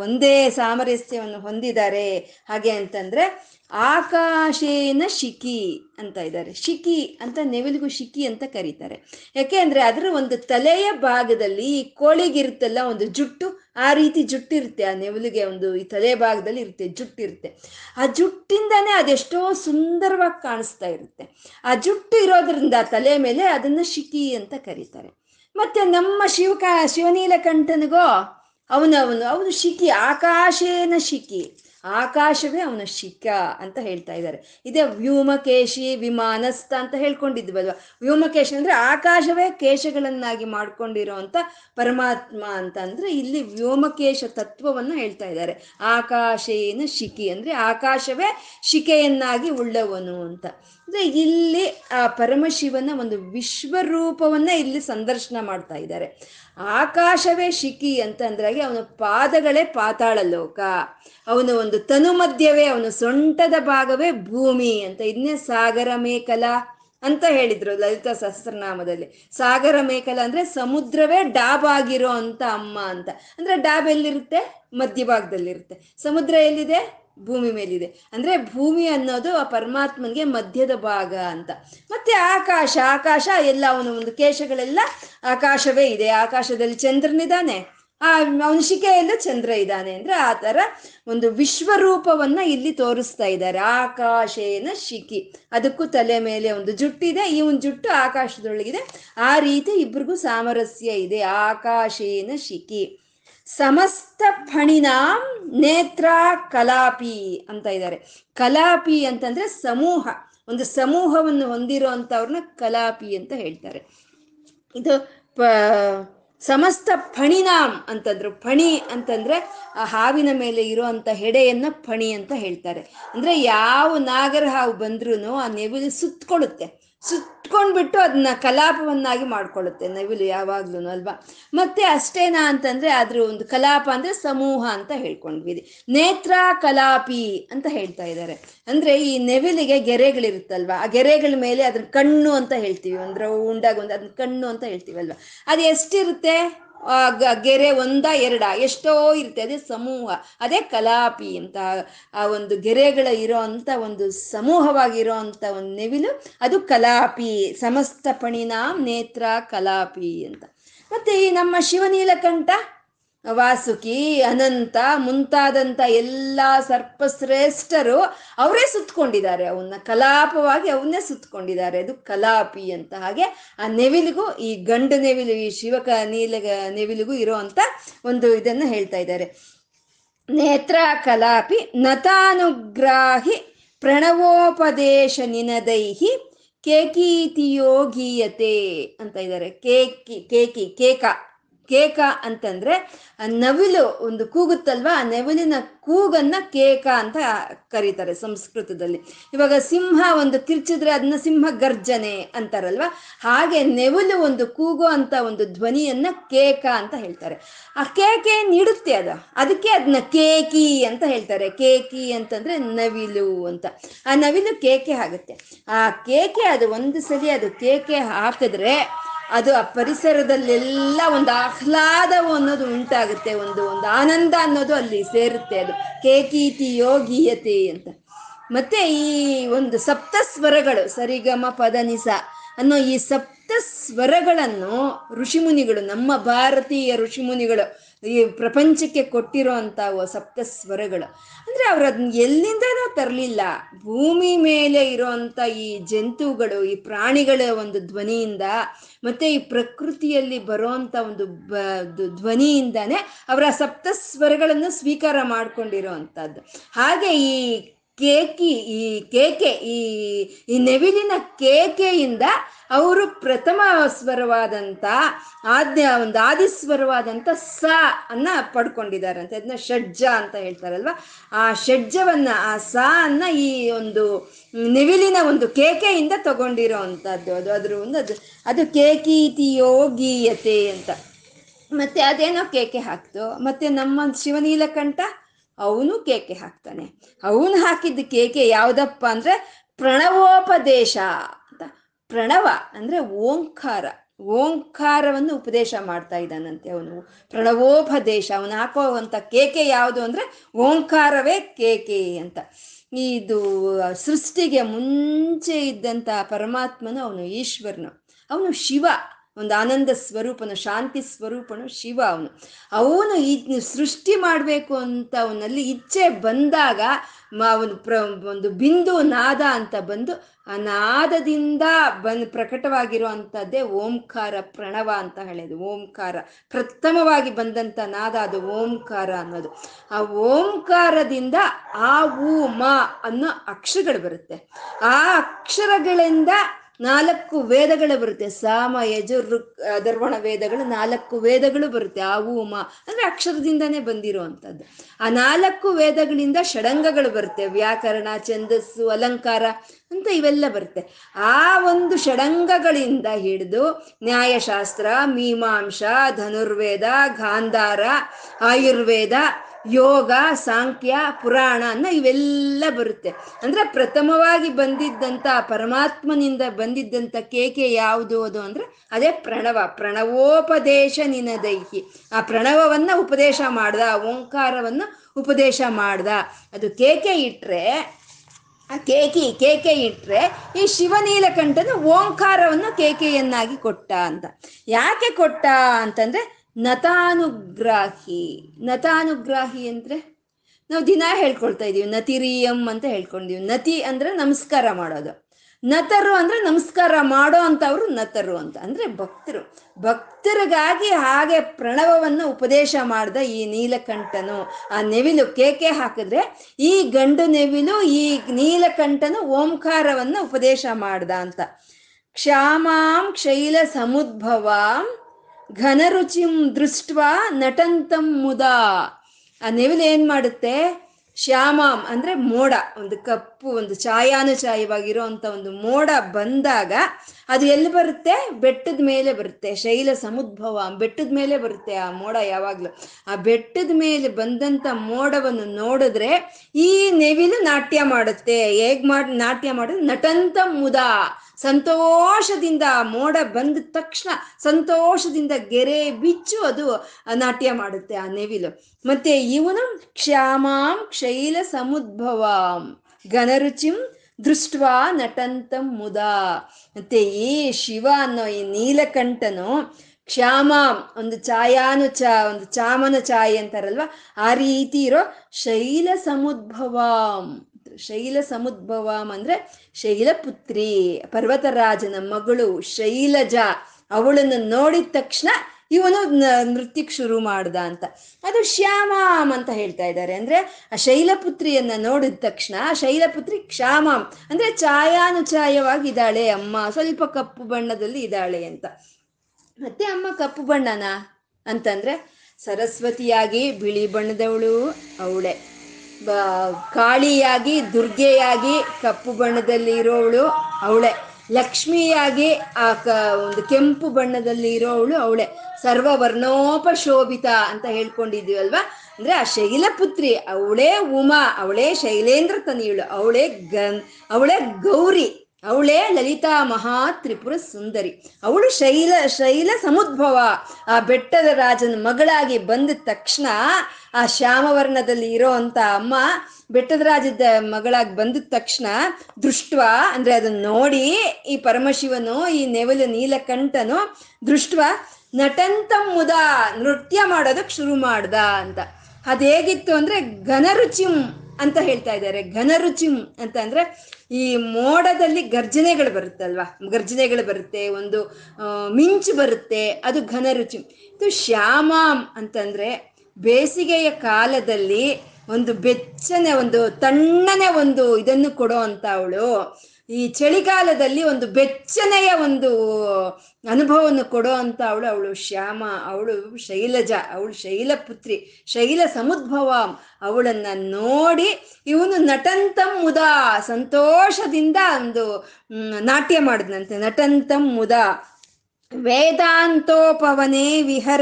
S1: ಒಂದೇ ಸಾಮರಸ್ಯವನ್ನು ಹೊಂದಿದ್ದಾರೆ? ಹಾಗೆ ಅಂತಂದ್ರೆ ಆಕಾಶೇನ ಶಿಖಿ ಅಂತ ಇದ್ದಾರೆ. ಶಿಖಿ ಅಂತ ನೆವಿಲಿಗೂ ಶಿಖಿ ಅಂತ ಕರೀತಾರೆ. ಯಾಕೆ ಅಂದ್ರೆ ಅದರ ಒಂದು ತಲೆಯ ಭಾಗದಲ್ಲಿ ಈ ಕೋಳಿಗಿರುತ್ತಲ್ಲ ಒಂದು ಜುಟ್ಟು, ಆ ರೀತಿ ಜುಟ್ಟಿರುತ್ತೆ. ಆ ನೆವಲಿಗೆ ಒಂದು ಈ ತಲೆ ಭಾಗದಲ್ಲಿ ಇರುತ್ತೆ, ಜುಟ್ಟಿರುತ್ತೆ. ಆ ಜುಟ್ಟಿಂದಾನೇ ಅದೆಷ್ಟೋ ಸುಂದರವಾಗಿ ಕಾಣಿಸ್ತಾ ಇರುತ್ತೆ. ಆ ಜುಟ್ಟು ಇರೋದ್ರಿಂದ ತಲೆ ಮೇಲೆ ಅದನ್ನ ಶಿಖಿ ಅಂತ ಕರೀತಾರೆ. ಮತ್ತೆ ನಮ್ಮ ಶಿವಕ ಶಿವನೀಲಕಂಠನಿಗೋ, ಅವನವನು, ಅವನು ಶಿಖಿ, ಆಕಾಶೇನ ಶಿಖಿ. ಆಕಾಶವೇ ಅವನ ಶಿಖ ಅಂತ ಹೇಳ್ತಾ ಇದ್ದಾರೆ. ಇದೇ ವ್ಯೋಮಕೇಶಿ ವಿಮಾನಸ್ಥ ಅಂತ ಹೇಳ್ಕೊಂಡಿದ್ವಲ್ವ? ವ್ಯೋಮಕೇಶ ಅಂದ್ರೆ ಆಕಾಶವೇ ಕೇಶಗಳನ್ನಾಗಿ ಮಾಡ್ಕೊಂಡಿರೋಂಥ ಪರಮಾತ್ಮ ಅಂತ ಅಂದ್ರೆ ಇಲ್ಲಿ ವ್ಯೋಮಕೇಶ ತತ್ವವನ್ನು ಹೇಳ್ತಾ ಇದ್ದಾರೆ. ಆಕಾಶೇನ ಶಿಖಿ ಅಂದ್ರೆ ಆಕಾಶವೇ ಶಿಖೆಯನ್ನಾಗಿ ಉಳ್ಳವನು ಅಂತ. ಅಂದ್ರೆ ಇಲ್ಲಿ ಆ ಪರಮಶಿವನ ಒಂದು ವಿಶ್ವರೂಪವನ್ನ ಇಲ್ಲಿ ಸಂದರ್ಶನ ಮಾಡ್ತಾ ಇದ್ದಾರೆ. ಆಕಾಶವೇ ಶಿಖಿ ಅಂತಂದ್ರಾಗೆ ಅವನ ಪಾದಗಳೇ ಪಾತಾಳ ಲೋಕ ಅವನ ಒಂದು ತನು ಮಧ್ಯವೇ ಅವನ ಸೊಂಟದ ಭಾಗವೇ ಭೂಮಿ ಅಂತ. ಇದನ್ನೇ ಸಾಗರ ಮೇಕಲ ಅಂತ ಹೇಳಿದ್ರು ಲಲಿತಾ ಸಹಸ್ರನಾಮದಲ್ಲಿ. ಸಾಗರ ಮೇಕಲ ಅಂದ್ರೆ ಸಮುದ್ರವೇ ಡಾಬ್ ಆಗಿರೋ ಅಂತ ಅಮ್ಮ ಅಂತ. ಅಂದ್ರೆ ಡಾಬ್ ಎಲ್ಲಿರುತ್ತೆ? ಮಧ್ಯಭಾಗದಲ್ಲಿರುತ್ತೆ. ಸಮುದ್ರ ಎಲ್ಲಿದೆ? ಭೂಮಿ ಮೇಲಿದೆ. ಅಂದ್ರೆ ಭೂಮಿ ಅನ್ನೋದು ಆ ಪರಮಾತ್ಮನ್ಗೆ ಮಧ್ಯದ ಭಾಗ ಅಂತ. ಮತ್ತೆ ಆಕಾಶ ಆಕಾಶ ಎಲ್ಲ ಅವನ ಒಂದು ಕೇಶಗಳೆಲ್ಲ ಆಕಾಶವೇ ಇದೆ. ಆಕಾಶದಲ್ಲಿ ಚಂದ್ರನಿದ್ದಾನೆ ಆ ಅವನ ಶಿಕೆಯಲ್ಲೂ ಚಂದ್ರ ಇದ್ದಾನೆ ಅಂದ್ರೆ ಆ ತರ ಒಂದು ವಿಶ್ವರೂಪವನ್ನ ಇಲ್ಲಿ ತೋರಿಸ್ತಾ ಇದ್ದಾರೆ. ಆಕಾಶೇನ ಶಿಖಿ. ಅದಕ್ಕೂ ತಲೆ ಮೇಲೆ ಒಂದು ಜುಟ್ಟಿದೆ. ಈ ಒಂದು ಜುಟ್ಟು ಆಕಾಶದೊಳಗಿದೆ. ಆ ರೀತಿ ಇಬ್ರಿಗೂ ಸಾಮರಸ್ಯ ಇದೆ. ಆಕಾಶೇನ ಶಿಖಿ. ಸಮಸ್ತ ಫಣಿನಾಂ ನೇತ್ರ ಕಲಾಪಿ ಅಂತ ಇದ್ದಾರೆ. ಕಲಾಪಿ ಅಂತಂದ್ರೆ ಸಮೂಹ. ಒಂದು ಸಮೂಹವನ್ನು ಹೊಂದಿರೋ ಅಂತವ್ರನ್ನ ಕಲಾಪಿ ಅಂತ ಹೇಳ್ತಾರೆ. ಇದು ಪ, ಸಮಸ್ತ ಫಣಿನಾಮ್ ಅಂತಂದ್ರು. ಫಣಿ ಅಂತಂದ್ರೆ ಆ ಹಾವಿನ ಮೇಲೆ ಇರುವಂತ ಹೆಡೆಯನ್ನ ಫಣಿ ಅಂತ ಹೇಳ್ತಾರೆ. ಅಂದ್ರೆ ಯಾವ ನಾಗರ ಹಾವು ಬಂದ್ರೂ ಆ ನೆವಿಲು ಸುತ್ತಕೊಳ್ಳುತ್ತೆ ಸುತ್ಕೊಂಡ್ಬಿಟ್ಟು ಅದನ್ನ ಕಲಾಪವನ್ನಾಗಿ ಮಾಡ್ಕೊಳ್ಳುತ್ತೆ ನವಿಲು ಯಾವಾಗ್ಲೂ ಅಲ್ವಾ? ಮತ್ತೆ ಅಷ್ಟೇನಾ ಅಂತಂದ್ರೆ ಅದ್ರ ಒಂದು ಕಲಾಪ ಅಂದ್ರೆ ಸಮೂಹ ಅಂತ ಹೇಳ್ಕೊಂಡ್ವಿ ನೇತ್ರ ಕಲಾಪಿ ಅಂತ ಹೇಳ್ತಾ ಇದ್ದಾರೆ. ಅಂದ್ರೆ ಈ ನೆವಿಲಿಗೆ ಗೆರೆಗಳಿರುತ್ತಲ್ವಾ? ಆ ಗೆರೆಗಳ ಮೇಲೆ ಅದ್ರ ಕಣ್ಣು ಅಂತ ಹೇಳ್ತೀವಿ. ಅಂದ್ರೆ ಉಂಡಾಗ ಒಂದು ಅದನ್ನ ಕಣ್ಣು ಅಂತ ಹೇಳ್ತೀವಲ್ವಾ? ಅದು ಎಷ್ಟಿರುತ್ತೆ? ಗೆರೆ ಒಂದ ಎರಡ, ಎಷ್ಟೋ ಇರುತ್ತೆ ಅದೇ ಸಮೂಹ. ಅದೇ ಕಲಾಪಿ ಅಂತ, ಆ ಒಂದು ಗೆರೆಗಳ ಇರೋ ಅಂತ ಒಂದು ಸಮೂಹವಾಗಿರೋ ಅಂತ ಒಂದು ನೆವಿಲು, ಅದು ಕಲಾಪಿ, ಸಮಸ್ತ ಪಣಿನಾಮ್ ನೇತ್ರ ಕಲಾಪಿ ಅಂತ. ಮತ್ತೆ ಈ ನಮ್ಮ ಶಿವನೀಲಕಂಠ ವಾಸುಕಿ, ಅನಂತ ಮುಂತಾದಂಥ ಎಲ್ಲ ಸರ್ಪಶ್ರೇಷ್ಠರು ಅವರೇ ಸುತ್ತಕೊಂಡಿದ್ದಾರೆ ಅವನ್ನ ಕಲಾಪವಾಗಿ ಅವನ್ನೇ ಸುತ್ತಕೊಂಡಿದ್ದಾರೆ ಅದು ಕಲಾಪಿ ಅಂತ ಹಾಗೆ ಆ ನೆವಿಲಿಗೂ, ಈ ಗಂಡು ನೆವಿಲು, ಈ ಶಿವಕ ನೀಲ ನೆವಿಲಿಗೂ ಇರುವಂತ ಒಂದು ಇದನ್ನು ಹೇಳ್ತಾ ಇದ್ದಾರೆ. ನೇತ್ರ ಕಲಾಪಿ ನತಾನುಗ್ರಾಹಿ ಪ್ರಣವೋಪದೇಶ ನಿನದೈಹಿ ಕೇಕೀತಿಯೋಗೀಯತೆ ಅಂತ ಇದ್ದಾರೆ. Cakey cakey, cake. ಕೇಕ ಅಂತಂದ್ರೆ ನವಿಲು ಒಂದು ಕೂಗುತ್ತಲ್ವಾ, ಆ ನವಿಲಿನ ಕೂಗನ್ನ ಕೇಕ ಅಂತ ಕರೀತಾರೆ ಸಂಸ್ಕೃತದಲ್ಲಿ. ಇವಾಗ ಸಿಂಹ ಒಂದು ಕಿರ್ಚಿದ್ರೆ ಅದನ್ನ ಸಿಂಹ ಗರ್ಜನೆ ಅಂತಾರಲ್ವಾ? ಹಾಗೆ ನೆವಲು ಒಂದು ಕೂಗೋ ಅಂತ ಒಂದು ಧ್ವನಿಯನ್ನ ಕೇಕ ಅಂತ ಹೇಳ್ತಾರೆ. ಆ ಕೇಕೆ ನೀಡುತ್ತೆ ಅದು. ಅದಕ್ಕೆ ಅದನ್ನ ಕೇಕಿ ಅಂತ ಹೇಳ್ತಾರೆ. ಕೇಕಿ ಅಂತಂದ್ರೆ ನವಿಲು ಅಂತ. ಆ ನವಿಲು ಕೇಕೆ ಆಗುತ್ತೆ. ಆ ಕೇಕೆ ಅದು ಒಂದು ಸಲಿ ಅದು ಕೇಕೆ ಹಾಕಿದ್ರೆ ಅದು ಆ ಪರಿಸರದಲ್ಲೆಲ್ಲ ಒಂದು ಆಹ್ಲಾದ ಅನ್ನೋದು ಉಂಟಾಗುತ್ತೆ. ಒಂದು ಒಂದು ಆನಂದ ಅನ್ನೋದು ಅಲ್ಲಿ ಸೇರುತ್ತೆ ಅದು. ಕೇಕೀತಿ ಯೋಗೀಯತೆ ಅಂತ. ಮತ್ತೆ ಈ ಒಂದು ಸಪ್ತ ಸ್ವರಗಳು ಸರಿಗಮ, ಪದನಿಸ ಅನ್ನೋ ಈ ಸಪ್ತ ಸ್ವರಗಳನ್ನು ಋಷಿಮುನಿಗಳು, ನಮ್ಮ ಭಾರತೀಯ ಋಷಿಮುನಿಗಳು ಈ ಪ್ರಪಂಚಕ್ಕೆ ಕೊಟ್ಟಿರೋ ಅಂತ ಸಪ್ತ ಸ್ವರಗಳು ಅಂದ್ರೆ ಅವ್ರು ಅದನ್ನ ತರಲಿಲ್ಲ. ಭೂಮಿ ಮೇಲೆ ಇರೋಂಥ ಈ ಜಂತುಗಳು, ಈ ಪ್ರಾಣಿಗಳ ಒಂದು ಧ್ವನಿಯಿಂದ ಮತ್ತೆ ಈ ಪ್ರಕೃತಿಯಲ್ಲಿ ಬರುವಂತ ಒಂದು ಧ್ವನಿಯಿಂದಾನೇ ಅವರ ಸಪ್ತ ಸ್ವರಗಳನ್ನು ಸ್ವೀಕಾರ ಮಾಡ್ಕೊಂಡಿರೋ ಅಂಥದ್ದು ಹಾಗೆ ಈ ಕೇಕಿ ಈ ಕೇಕೆ ಈ ಈ ನೆವಿಲಿನ ಕೇಕೆಯಿಂದ ಅವರು ಪ್ರಥಮ ಸ್ವರವಾದಂಥ ಆದ್ಯ, ಒಂದು ಆದಿಸ್ವರವಾದಂಥ ಸ ಅನ್ನ ಪಡ್ಕೊಂಡಿದ್ದಾರಂತೆ. ಅದನ್ನ ಷಡ್ಜ ಅಂತ ಹೇಳ್ತಾರಲ್ವ? ಆ ಷಡ್ಜವನ್ನ, ಆ ಸ ಅನ್ನ ಈ ಒಂದು ನೆವಿಲಿನ ಒಂದು ಕೇಕೆಯಿಂದ ತಗೊಂಡಿರೋ ಅಂಥದ್ದು ಅದು ಅದ್ರ ಒಂದು ಅದು ಅದು ಕೇಕೀತಿಯೋ ಯೋಗೀಯತೆ ಅಂತ. ಮತ್ತೆ ಅದೇನೋ ಕೇಕೆ ಹಾಕ್ತು. ಮತ್ತೆ ನಮ್ಮ ಶಿವನೀಲಕಂಠ ಅವನು ಕೇಕೆ ಹಾಕ್ತಾನೆ. ಅವನು ಹಾಕಿದ್ದ ಕೇಕೆ ಯಾವುದಪ್ಪ ಅಂದ್ರೆ ಪ್ರಣವೋಪದೇಶ ಅಂತ. ಪ್ರಣವ ಅಂದ್ರೆ ಓಂಕಾರ. ಓಂಕಾರವನ್ನು ಉಪದೇಶ ಮಾಡ್ತಾ ಇದ್ದಾನಂತೆ ಅವನು. ಪ್ರಣವೋಪದೇಶ, ಅವನು ಹಾಕೋವಂಥ ಕೇಕೆ ಯಾವುದು ಅಂದ್ರೆ ಓಂಕಾರವೇ ಕೇಕೆ ಅಂತ. ಇದು ಸೃಷ್ಟಿಗೆ ಮುಂಚೆ ಇದ್ದಂಥ ಪರಮಾತ್ಮನು ಅವನು ಈಶ್ವರನು. ಅವನು ಶಿವ. ಒಂದು ಆನಂದ ಸ್ವರೂಪನು, ಶಾಂತಿ ಸ್ವರೂಪನು ಶಿವ ಅವನು. ಅವನು ಈ ಸೃಷ್ಟಿ ಮಾಡಬೇಕು ಅಂತ ಅವನಲ್ಲಿ ಇಚ್ಛೆ ಬಂದಾಗ ಅವನು ಪ್ರ, ಒಂದು ಬಿಂದು ನಾದ ಅಂತ ಬಂದು ಆ ನಾದದಿಂದ ಬಂದು ಪ್ರಕಟವಾಗಿರುವಂಥದ್ದೇ ಓಂಕಾರ ಪ್ರಣವ ಅಂತ ಹೇಳೋದು. ಓಂಕಾರ ಪ್ರಥಮವಾಗಿ ಬಂದಂಥ ನಾದ ಅದು ಓಂಕಾರ ಅನ್ನೋದು. ಆ ಓಂಕಾರದಿಂದ ಆ ಊ, ಮ ಅನ್ನೋ ಅಕ್ಷರಗಳು ಬರುತ್ತೆ. ಆ ಅಕ್ಷರಗಳಿಂದ ನಾಲ್ಕು ವೇದಗಳು ಬರುತ್ತೆ. ಸಾಮ ಋಕ್ ಅದರ್ವಣ ವೇದಗಳು ನಾಲ್ಕು ವೇದಗಳು ಬರುತ್ತೆ. ಆ ಉಮ ಅಂದ್ರೆ ಅಕ್ಷರದಿಂದಾನೇ ಬಂದಿರುವಂಥದ್ದು. ಆ ನಾಲ್ಕು ವೇದಗಳಿಂದ ಷಡಂಗಗಳು ಬರುತ್ತೆ. ವ್ಯಾಕರಣ, ಛಂದಸ್ಸು, ಅಲಂಕಾರ ಅಂತ ಇವೆಲ್ಲ ಬರುತ್ತೆ. ಆ ಒಂದು ಷಡಂಗಗಳಿಂದ ಹಿಡಿದು ನ್ಯಾಯಶಾಸ್ತ್ರ, ಮೀಮಾಂಸ, ಧನುರ್ವೇದ, ಗಾಂಧಾರ, ಆಯುರ್ವೇದ ಯೋಗ, ಸಾಂಖ್ಯ, ಪುರಾಣ ಅನ್ನ ಇವೆಲ್ಲ ಬರುತ್ತೆ. ಅಂದ್ರೆ ಪ್ರಥಮವಾಗಿ ಬಂದಿದ್ದಂಥ, ಪರಮಾತ್ಮನಿಂದ ಬಂದಿದ್ದಂಥ ಕೇಕೆ ಯಾವುದು ಅದು ಅಂದ್ರೆ ಅದೇ ಪ್ರಣವ, ಪ್ರಣವೋಪದೇಶ ನಿನದೈಹಿ. ಆ ಪ್ರಣವವನ್ನ ಉಪದೇಶ ಮಾಡ್ದ ಓಂಕಾರವನ್ನು ಉಪದೇಶ ಮಾಡ್ದ. ಅದು ಕೇಕೆ ಇಟ್ರೆ, ಆ ಕೇಕಿ, ಕೇಕೆ ಇಟ್ರೆ ಈ ಶಿವನೀಲಕಂಠನು ಓಂಕಾರವನ್ನು ಕೇಕೆಯನ್ನಾಗಿ ಕೊಟ್ಟ ಅಂತ. ಯಾಕೆ ಕೊಟ್ಟ ಅಂತಂದ್ರೆ ನತಾನುಗ್ರಾಹಿ. ನತಾನುಗ್ರಾಹಿ ಅಂದ್ರೆ ನಾವು ದಿನ ಹೇಳ್ಕೊಳ್ತಾ ಇದೀವಿ, ನತಿರಿಯಂ ಅಂತ ಹೇಳ್ಕೊಂಡಿವಿ ನತಿ ಅಂದ್ರೆ ನಮಸ್ಕಾರ ಮಾಡೋದು. ನತರು ಅಂದ್ರೆ ನಮಸ್ಕಾರ ಮಾಡೋ ಅಂತವ್ರು ನತರು ಅಂತ. ಅಂದ್ರೆ ಭಕ್ತರು. ಭಕ್ತರಿಗಾಗಿ ಹಾಗೆ ಪ್ರಣವವನ್ನು ಉಪದೇಶ ಮಾಡ್ದ ಈ ನೀಲಕಂಠನು. ಆ ನೆವಿಲು ಕೇಕೆ ಹಾಕಿದ್ರೆ ಈ ಗಂಡು ನೆವಿಲು ಈ ನೀಲಕಂಠನು ಓಂಕಾರವನ್ನು ಉಪದೇಶ ಮಾಡ್ದ ಅಂತ. ಕ್ಷಾಮಾಂ ಕ್ಷೈಲ ಸಮುದ್ಭವಾಂ ಘನರುಚಿಂ ದೃಷ್ಟ ನಟಂತಂ ಮುದಾ. ಆ ನೆವಿಲು ಏನ್ ಮಾಡುತ್ತೆ? ಶ್ಯಾಮಾಂ ಅಂದ್ರೆ ಮೋಡ, ಒಂದು ಕಪ್ಪು, ಒಂದು ಛಾಯಾನುಛಾಯವಾಗಿರೋ ಒಂದು ಮೋಡ ಬಂದಾಗ ಅದು ಎಲ್ಲಿ ಬರುತ್ತೆ? ಬೆಟ್ಟದ ಮೇಲೆ ಬರುತ್ತೆ. ಶೈಲ ಸಮುದ್ಭವ, ಬೆಟ್ಟದ ಮೇಲೆ ಬರುತ್ತೆ ಆ ಮೋಡ ಯಾವಾಗ್ಲೂ. ಆ ಬೆಟ್ಟದ ಮೇಲೆ ಬಂದಂತ ಮೋಡವನ್ನು ನೋಡಿದ್ರೆ ಈ ನೆವಿಲು ನಾಟ್ಯ ಮಾಡುತ್ತೆ. ಹೇಗ್ ಮಾಡಿ ನಾಟ್ಯ ಮಾಡಿದ್ರೆ ನಟಂತ ಮುದ. ಸಂತೋಷದಿಂದ ಮೋಡ ಬಂದ ತಕ್ಷಣ ಸಂತೋಷದಿಂದ ಗೆರೆ ಬಿಚ್ಚು ಅದು ನಾಟ್ಯ ಮಾಡುತ್ತೆ ಆ ನೆವಿಲು. ಮತ್ತೆ ಇವನು ಕ್ಷಾಮಾಂ ಕ್ಷೈಲ ಸಮುದ್ಭವಾಂ ಘನರುಚಿಂ ದೃಷ್ಟ್ವಾ ನಟಂತಂ ಮುದ. ಮತ್ತೆ ಈ ಶಿವ ಅನ್ನೋ ಈ ನೀಲಕಂಠನು ಕ್ಷಾಮ ಒಂದು ಛಾಯಾನು ಚ ಒಂದು ಚಾಮನ ಛಾಯೆ ಅಂತಾರಲ್ವ? ಆ ರೀತಿ ಇರೋ ಶೈಲ ಸಮುದ್ಭವಾಂ. ಶೈಲ ಸಮುದ್ಭವಂ ಅಂದ್ರೆ ಶೈಲಪುತ್ರಿ ಪರ್ವತರಾಜನ ಮಗಳು ಶೈಲಜ. ಅವಳನ್ನು ನೋಡಿದ ತಕ್ಷಣ ಇವನು ನೃತ್ಯಕ್ಕೆ ಶುರು ಮಾಡ್ದ ಅಂತ. ಅದು ಶ್ಯಾಮಾಮ್ ಅಂತ ಹೇಳ್ತಾ ಇದ್ದಾರೆ. ಅಂದ್ರೆ ಆ ಶೈಲಪುತ್ರಿಯನ್ನ ನೋಡಿದ ತಕ್ಷಣ ಶೈಲಪುತ್ರಿ ಕ್ಷಾಮಾಮ್ ಅಂದ್ರೆ ಛಾಯಾನುಛಾಯವಾಗಿ ಇದ್ದಾಳೆ. ಅಮ್ಮ ಸ್ವಲ್ಪ ಕಪ್ಪು ಬಣ್ಣದಲ್ಲಿ ಇದ್ದಾಳೆ ಅಂತ. ಮತ್ತೆ ಅಮ್ಮ ಕಪ್ಪು ಬಣ್ಣನಾ? ಅಂತಂದ್ರೆ, ಸರಸ್ವತಿಯಾಗಿ ಬಿಳಿ ಬಣ್ಣದವಳು ಅವಳೆ. ಕಾಳಿಯಾಗಿ, ದುರ್ಗೆಯಾಗಿ ಕಪ್ಪು ಬಣ್ಣದಲ್ಲಿ ಇರೋವಳು ಅವಳೆ. ಲಕ್ಷ್ಮಿಯಾಗಿ ಆ ಕ, ಒಂದು ಕೆಂಪು ಬಣ್ಣದಲ್ಲಿ ಇರೋವಳು ಅವಳೆ. ಸರ್ವವರ್ಣೋಪಶೋಭಿತ ಅಂತ ಹೇಳ್ಕೊಂಡಿದೀವಲ್ವಾ ಅಂದ್ರೆ ಆ ಶೈಲಪುತ್ರಿ, ಅವಳೇ ಉಮಾ, ಅವಳೇ ಶೈಲೇಂದ್ರ ತನಿಯಳು ಅವಳೇ ಗನ್, ಅವಳೇ ಗೌರಿ. ಅವಳೇ ಲಲಿತಾ ಮಹಾ ತ್ರಿಪುರ ಸುಂದರಿ. ಅವಳು ಶೈಲ ಶೈಲ ಸಮುದ್ಭವ. ಆ ಬೆಟ್ಟದ ರಾಜನ ಮಗಳಾಗಿ ಬಂದ ತಕ್ಷಣ ಆ ಶ್ಯಾಮವರ್ಣದಲ್ಲಿ ಇರೋ ಅಂತ ಅಮ್ಮ ಬೆಟ್ಟದ ರಾಜದ ಮಗಳಾಗಿ ಬಂದ ತಕ್ಷಣ ದೃಷ್ಟ್ವ, ಅಂದ್ರೆ ಅದನ್ನ ನೋಡಿ ಈ ಪರಮಶಿವನು, ಈ ನೆವಲು ನೀಲಕಂಠನು ದೃಷ್ಟ್ವ, ನಟಂತ ಮುದ, ನೃತ್ಯ ಮಾಡೋದಕ್ಕೆ ಶುರು ಮಾಡ್ದ ಅಂತ. ಅದೇಗಿತ್ತು ಅಂದ್ರೆ ಘನರುಚಿಂ. ಅಂತ ಹೇಳ್ತಾ ಇದ್ದಾರೆ. ಘನರುಚಿಂ ಅಂತ ಅಂದ್ರೆ ಈ ಮೋಡದಲ್ಲಿ ಗರ್ಜನೆಗಳು ಬರುತ್ತಲ್ವಾ? ಗರ್ಜನೆಗಳು ಬರುತ್ತೆ, ಒಂದು ಮಿಂಚು ಬರುತ್ತೆ, ಅದು ಘನರುಚಿ ಇದು ಶ್ಯಾಮಾಂ ಅಂತಂದ್ರೆ ಬೇಸಿಗೆಯ ಕಾಲದಲ್ಲಿ ಒಂದು ಬೆಚ್ಚನೆ, ಒಂದು ತಣ್ಣನೆ ಒಂದು ಇದನ್ನು ಕೊಡೋ ಅಂತ ಅವಳು ಈ ಚಳಿಗಾಲದಲ್ಲಿ ಒಂದು ಬೆಚ್ಚನೆಯ ಒಂದು ಅನುಭವವನ್ನು ಕೊಡೋ ಅಂತ ಅವಳು ಅವಳು ಶ್ಯಾಮ, ಅವಳು ಶೈಲಜ, ಅವಳು ಶೈಲ ಪುತ್ರಿ ಶೈಲ ಸಮುದ್ಭವ ಅವಳನ್ನ ನೋಡಿ ಇವನು ನಟಂತಂ ಮುದ, ಸಂತೋಷದಿಂದ ಒಂದು ನಾಟ್ಯ ಮಾಡಿದ್ನಂತೆ. ನಟಂತಂ ಮುದ. ವೇದಾಂತೋಪವನೇ ವಿಹರ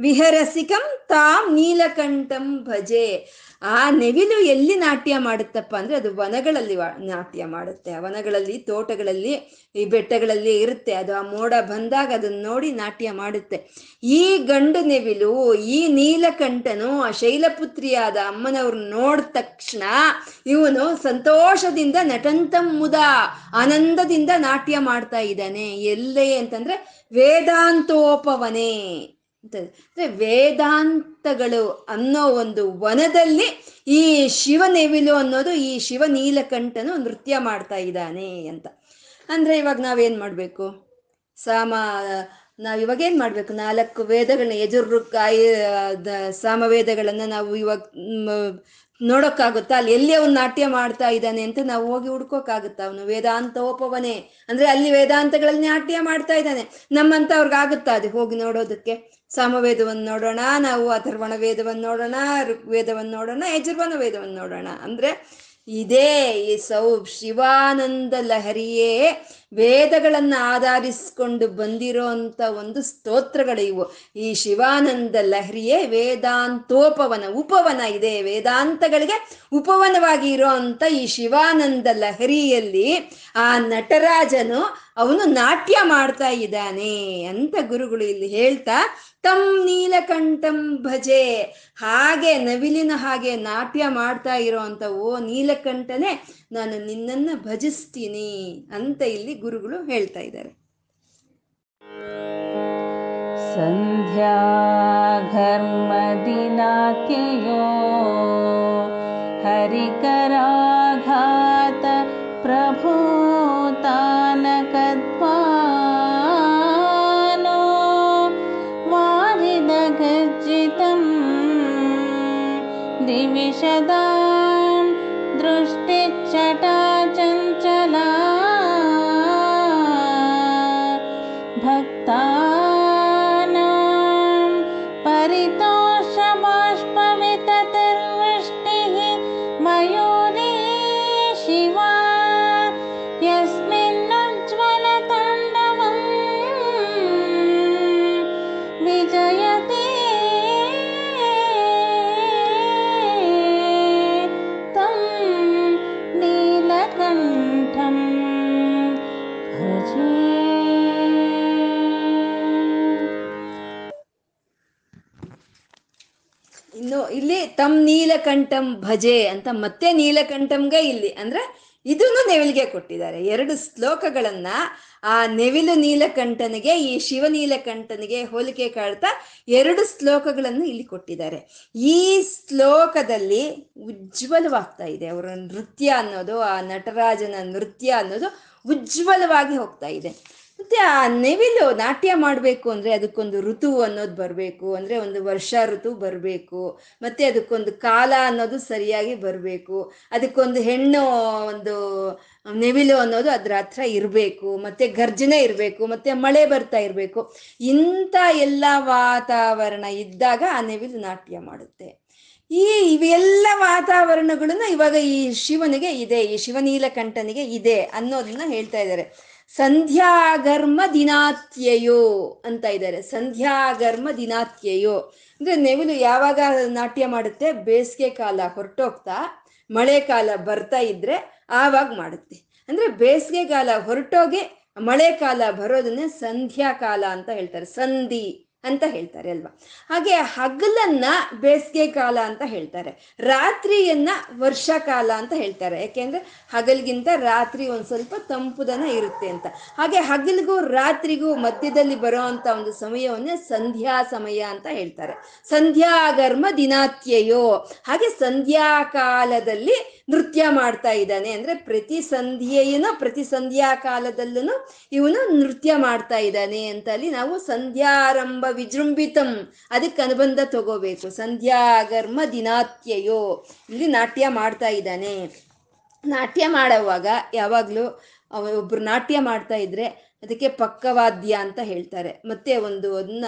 S1: ವಿಹರಸಿಕಂ ತಾಂ ನೀಲಕಂಠಂ ಭಜೆ. ಆ ನೆವಿಲು ಎಲ್ಲಿ ನಾಟ್ಯ ಮಾಡುತ್ತಪ್ಪ ಅಂದ್ರೆ ಅದು ವನಗಳಲ್ಲಿ ನಾಟ್ಯ ಮಾಡುತ್ತೆ. ವನಗಳಲ್ಲಿ, ತೋಟಗಳಲ್ಲಿ, ಈ ಬೆಟ್ಟಗಳಲ್ಲಿ ಇರುತ್ತೆ. ಅದು ಆ ಮೋಡ ಬಂದಾಗ ಅದನ್ನ ನೋಡಿ ನಾಟ್ಯ ಮಾಡುತ್ತೆ. ಈ ಗಂಡು ನೆವಿಲು, ಈ ನೀಲಕಂಠನು ಆ ಶೈಲಪುತ್ರಿಯಾದ ಅಮ್ಮನವ್ರು ನೋಡಿದ ತಕ್ಷಣ ಇವನು ಸಂತೋಷದಿಂದ ನಟಂತಂ ಮುದ, ಆನಂದದಿಂದ ನಾಟ್ಯ ಮಾಡ್ತಾ ಇದ್ದಾನೆ. ಎಲ್ಲೇ ಅಂತಂದ್ರೆ ವೇದಾಂತೋಪವನೆ. ಅಂದ್ರೆ ವೇದಾಂತಗಳು ಅನ್ನೋ ಒಂದು ವನದಲ್ಲಿ ಈ ಶಿವ ನೆವಿಲು ಅನ್ನೋದು ಈ ಶಿವ ನೀಲಕಂಠನು ನೃತ್ಯ ಮಾಡ್ತಾ ಇದ್ದಾನೆ ಅಂತ. ಅಂದ್ರೆ ಇವಾಗ ನಾವೇನ್ ಮಾಡ್ಬೇಕು? ಸಾಮ, ನಾವು ಇವಾಗ ಏನು ಮಾಡಬೇಕು? ನಾಲ್ಕು ವೇದಗಳನ್ನ ಯಜುರ್ಗಾಯ ಸಾಮವೇದಗಳನ್ನ ನಾವು ಇವಾಗ ನೋಡೋಕ್ಕಾಗುತ್ತಾ? ಅಲ್ಲಿ ಎಲ್ಲಿ ಅವನು ನಾಟ್ಯ ಮಾಡ್ತಾ ಇದ್ದಾನೆ ಅಂತ ನಾವು ಹೋಗಿ ಹುಡ್ಕೋಕ್ಕಾಗುತ್ತಾ ಅವನು? ವೇದಾಂತೋಪವನೇ. ಅಂದ್ರೆ ಅಲ್ಲಿ ವೇದಾಂತಗಳಲ್ಲಿ ನಾಟ್ಯ ಮಾಡ್ತಾ ಇದ್ದಾನೆ. ನಮ್ಮಂತ ಆಗುತ್ತಾ ಅದು? ಹೋಗಿ ನೋಡೋದಕ್ಕೆ. ಸಾಮವೇದವನ್ನು ನೋಡೋಣ, ನಾವು ಅಥರ್ವಣ ವೇದವನ್ನು ನೋಡೋಣ, ಋಗ್ವೇದವನ್ನು ನೋಡೋಣ, ಯಜುರ್ವನ ವೇದವನ್ನು ನೋಡೋಣ. ಅಂದ್ರೆ ಇದೇ ಈ ಸೌ ಶಿವಾನಂದ ಲಹರಿಯೇ ವೇದಗಳನ್ನು ಆಧರಿಸಿಕೊಂಡು ಬಂದಿರೋ ಅಂಥ ಒಂದು ಸ್ತೋತ್ರಗಳು ಇವು ಈ ಶಿವಾನಂದ ಲಹರಿಯೇ ವೇದಾಂತೋಪವನ, ಉಪವನ ಇದೆ. ವೇದಾಂತಗಳಿಗೆ ಉಪವನವಾಗಿ ಇರೋ ಈ ಶಿವಾನಂದ ಲಹರಿಯಲ್ಲಿ ಆ ನಟರಾಜನು ಅವನು ನಾಟ್ಯ ಮಾಡ್ತಾ ಇದ್ದಾನೆ ಅಂತ ಗುರುಗಳು ಇಲ್ಲಿ ಹೇಳ್ತಾ ತಂ ನೀಲಕಂಠಂ ಭಜೆ. ಹಾಗೆ ನವಿಲಿನ ಹಾಗೆ ನಾಟ್ಯ ಮಾಡ್ತಾ ಇರೋವಂಥ ಓ ನೀಲಕಂಠನೇ ನಾನು ನಿನ್ನನ್ನ ಭಜಿಸ್ತೀನಿ ಅಂತ ಇಲ್ಲಿ ಗುರುಗಳು ಹೇಳ್ತಾ ಇದ್ದಾರೆ.
S2: ಸಂಧ್ಯಾ ಹರಿಕರಾಘಾತ ಪ್ರಭು जितम्
S1: द्रिविशदा दृष्टिचट ತಮ್ ನೀಲಕಂಠಂ ಭಜೆ ಅಂತ ಮತ್ತೆ ನೀಲಕಂಠಂಗೆ ಇಲ್ಲಿ ಅಂದ್ರೆ ಇದನ್ನು ನೆವಿಲ್ಗೆ ಕೊಟ್ಟಿದ್ದಾರೆ. ಎರಡು ಶ್ಲೋಕಗಳನ್ನ ಆ ನೆವಿಲು ನೀಲಕಂಠನಿಗೆ, ಈ ಶಿವ ನೀಲಕಂಠನಿಗೆ ಹೋಲಿಕೆ ಕಾಡ್ತಾ ಎರಡು ಶ್ಲೋಕಗಳನ್ನು ಇಲ್ಲಿ ಕೊಟ್ಟಿದ್ದಾರೆ. ಈ ಶ್ಲೋಕದಲ್ಲಿ ಉಜ್ವಲವಾಗ್ತಾ ಇದೆ. ಅವರ ನೃತ್ಯ ಅನ್ನೋದು, ಆ ನಟರಾಜನ ನೃತ್ಯ ಅನ್ನೋದು ಉಜ್ವಲವಾಗಿ ಹೋಗ್ತಾ ಇದೆ. ಮತ್ತೆ ಆ ನೆವಿಲು ನಾಟ್ಯ ಮಾಡಬೇಕು ಅಂದ್ರೆ ಅದಕ್ಕೊಂದು ಋತು ಅನ್ನೋದು ಬರಬೇಕು, ಅಂದ್ರೆ ಒಂದು ವರ್ಷ ಋತು ಬರಬೇಕು, ಮತ್ತೆ ಅದಕ್ಕೊಂದು ಕಾಲ ಅನ್ನೋದು ಸರಿಯಾಗಿ ಬರಬೇಕು, ಅದಕ್ಕೊಂದು ಹೆಣ್ಣು ಒಂದು ನೆವಿಲು ಅನ್ನೋದು ಅದ್ರ ಹತ್ರ ಇರಬೇಕು, ಮತ್ತೆ ಗರ್ಜನೆ ಇರಬೇಕು, ಮತ್ತೆ ಮಳೆ ಬರ್ತಾ ಇರಬೇಕು, ಇಂಥ ಎಲ್ಲ ವಾತಾವರಣ ಇದ್ದಾಗ ಆ ನೆವಿಲು ನಾಟ್ಯ ಮಾಡುತ್ತೆ. ಈ ಇವೆಲ್ಲ ವಾತಾವರಣಗಳನ್ನ ಇವಾಗ ಈ ಶಿವನಿಗೆ ಇದೆ, ಈ ಶಿವನೀಲಕಂಠನಿಗೆ ಇದೆ ಅನ್ನೋದನ್ನ ಹೇಳ್ತಾ ಇದ್ದಾರೆ. ಸಂಧ್ಯಾಗರ್ಮ ದಿನಾತ್ಯಯೋ ಅಂತ ಇದ್ದಾರೆ. ಸಂಧ್ಯಾಗರ್ಮ ದಿನಾತ್ಯಯೋ ಅಂದ್ರೆ ನೆವಿಲು ಯಾವಾಗ ನಾಟ್ಯ ಮಾಡುತ್ತೆ? ಬೇಸಿಗೆ ಕಾಲ ಹೊರಟೋಗ್ತಾ, ಮಳೆ ಕಾಲ ಬರ್ತಾ ಇದ್ರೆ ಆವಾಗ ಮಾಡುತ್ತೆ. ಅಂದ್ರೆ ಬೇಸಿಗೆ ಕಾಲ ಹೊರಟೋಗಿ ಮಳೆ ಕಾಲ ಬರೋದನ್ನೇ ಸಂಧ್ಯಾ ಕಾಲ ಅಂತ ಹೇಳ್ತಾರೆ. ಸಂಧಿ. ಅಂತ ಹೇಳ್ತಾರೆ, ಅಲ್ವಾ? ಹಾಗೆ ಹಗಲನ್ನ ಬೇಸಿಗೆ ಕಾಲ ಅಂತ ಹೇಳ್ತಾರೆ, ರಾತ್ರಿಯನ್ನ ವರ್ಷಕಾಲ ಅಂತ ಹೇಳ್ತಾರೆ. ಯಾಕೆಂದ್ರೆ ಹಗಲ್ಗಿಂತ ರಾತ್ರಿ ಒಂದು ಸ್ವಲ್ಪ ತಂಪುದನ ಇರುತ್ತೆ ಅಂತ. ಹಾಗೆ ಹಗಲಿಗೂ ರಾತ್ರಿಗೂ ಮಧ್ಯದಲ್ಲಿ ಬರೋ ಅಂತ ಒಂದು ಸಮಯವನ್ನೇ ಸಂಧ್ಯಾ ಸಮಯ ಅಂತ ಹೇಳ್ತಾರೆ. ಸಂಧ್ಯಾಗರ್ಮ ದಿನಾತ್ಯಯೋ. ಹಾಗೆ ಸಂಧ್ಯಾ ಕಾಲದಲ್ಲಿ ನೃತ್ಯ ಮಾಡ್ತಾ ಇದ್ದಾನೆ ಅಂದ್ರೆ ಪ್ರತಿ ಸಂಧ್ಯೆಯನ್ನು ಪ್ರತಿ ಸಂಧ್ಯಾ ಕಾಲದಲ್ಲೂ ಇವನು ನೃತ್ಯ ಮಾಡ್ತಾ ಇದ್ದಾನೆ ಅಂತ ಅಲ್ಲಿ ನಾವು ಸಂಧ್ಯಾರಂಭ ವಿಜೃಂಭಿತಂ, ಅದಕ್ಕೆ ಅನುಬಂಧ ತಗೋಬೇಕು. ಸಂಧ್ಯಾಗರ್ಮ ದಿನಾತ್ಯಯೋ. ಇಲ್ಲಿ ನಾಟ್ಯ ಮಾಡ್ತಾ ಇದ್ದಾನೆ. ನಾಟ್ಯ ಮಾಡೋವಾಗ ಯಾವಾಗಲೂ ಒಬ್ರು ನಾಟ್ಯ ಮಾಡ್ತಾ ಇದ್ರೆ ಅದಕ್ಕೆ ಪಕ್ಕವಾದ್ಯ ಅಂತ ಹೇಳ್ತಾರೆ. ಮತ್ತೆ ಒಂದು ಅದನ್ನ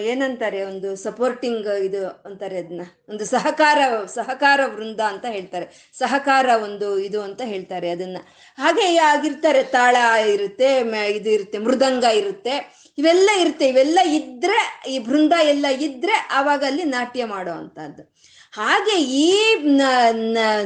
S1: ಏನಂತಾರೆ, ಒಂದು ಸಪೋರ್ಟಿಂಗ್ ಇದು ಅಂತಾರೆ ಅದನ್ನ ಒಂದು ಸಹಕಾರ ಸಹಕಾರ ವೃಂದ ಅಂತ ಹೇಳ್ತಾರೆ. ಸಹಕಾರ ಒಂದು ಇದು ಅಂತ ಹೇಳ್ತಾರೆ ಅದನ್ನ. ಹಾಗೆ ಆಗಿರ್ತಾರೆ, ತಾಳ ಇರುತ್ತೆ ಇದು ಇರುತ್ತೆ, ಮೃದಂಗ ಇರುತ್ತೆ. ಇವೆಲ್ಲ ಇರುತ್ತೆ. ಇವೆಲ್ಲ ಇದ್ರೆ, ಈ ಬೃಂದ ಎಲ್ಲ ಇದ್ರೆ ಆವಾಗ ಅಲ್ಲಿ ನಾಟ್ಯ ಮಾಡೋ ಅಂಥದ್ದು. ಹಾಗೆ ಈ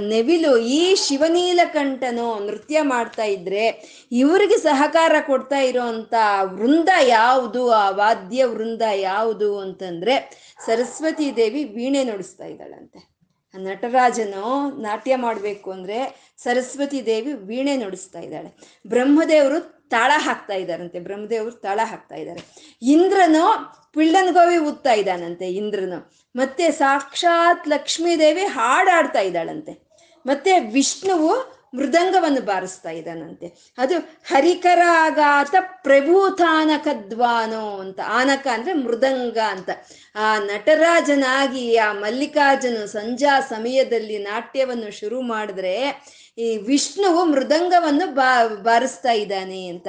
S1: ನೆವಿಲು, ಈ ಶಿವನೀಲಕಂಠನು ನೃತ್ಯ ಮಾಡ್ತಾ ಇದ್ರೆ ಇವರಿಗೆ ಸಹಕಾರ ಕೊಡ್ತಾ ಇರೋಂಥ ವೃಂದ ಯಾವುದು, ಆ ವಾದ್ಯ ವೃಂದ ಯಾವುದು ಅಂತಂದ್ರೆ ಸರಸ್ವತಿ ದೇವಿ ವೀಣೆ ನುಡಿಸ್ತಾ ಇದ್ದಾಳಂತೆ. ನಟರಾಜನು ನಾಟ್ಯ ಮಾಡಬೇಕು ಅಂದ್ರೆ ಸರಸ್ವತಿ ದೇವಿ ವೀಣೆ ನುಡಿಸ್ತಾ ಇದ್ದಾಳೆ. ಬ್ರಹ್ಮದೇವರು ತಾಳ ಹಾಕ್ತಾ ಇದ್ದಾರಂತೆ ಬ್ರಹ್ಮದೇವರು ತಾಳ ಹಾಕ್ತಾ ಇದ್ದಾರೆ. ಇಂದ್ರನು ಪಿಳ್ಳನ್ಗೋವಿ ಊದ್ತಾ ಇದ್ದಾನಂತೆ, ಇಂದ್ರನು. ಮತ್ತೆ ಸಾಕ್ಷಾತ್ ಲಕ್ಷ್ಮೀದೇವಿ ಹಾಡಾಡ್ತಾ ಇದ್ದಾಳಂತೆ. ಮತ್ತೆ ವಿಷ್ಣುವು ಮೃದಂಗವನ್ನು ಬಾರಿಸ್ತಾ ಇದ್ದಾನಂತೆ. ಅದು ಹರಿಕರಾಘಾತ ಪ್ರಭೂತಾನಕದ್ವಾನೋ ಅಂತ, ಆನಕ ಅಂದ್ರೆ ಮೃದಂಗ ಅಂತ. ಆ ನಟರಾಜನಾಗಿ ಆ ಮಲ್ಲಿಕಾರ್ಜುನು ಸಂಜಾ ಸಮಯದಲ್ಲಿ ನಾಟ್ಯವನ್ನು ಶುರು ಮಾಡಿದ್ರೆ ಈ ವಿಷ್ಣುವು ಮೃದಂಗವನ್ನು ಬಾ, ಬಾರಿಸ್ತಾ ಇದ್ದಾನೆ ಅಂತ.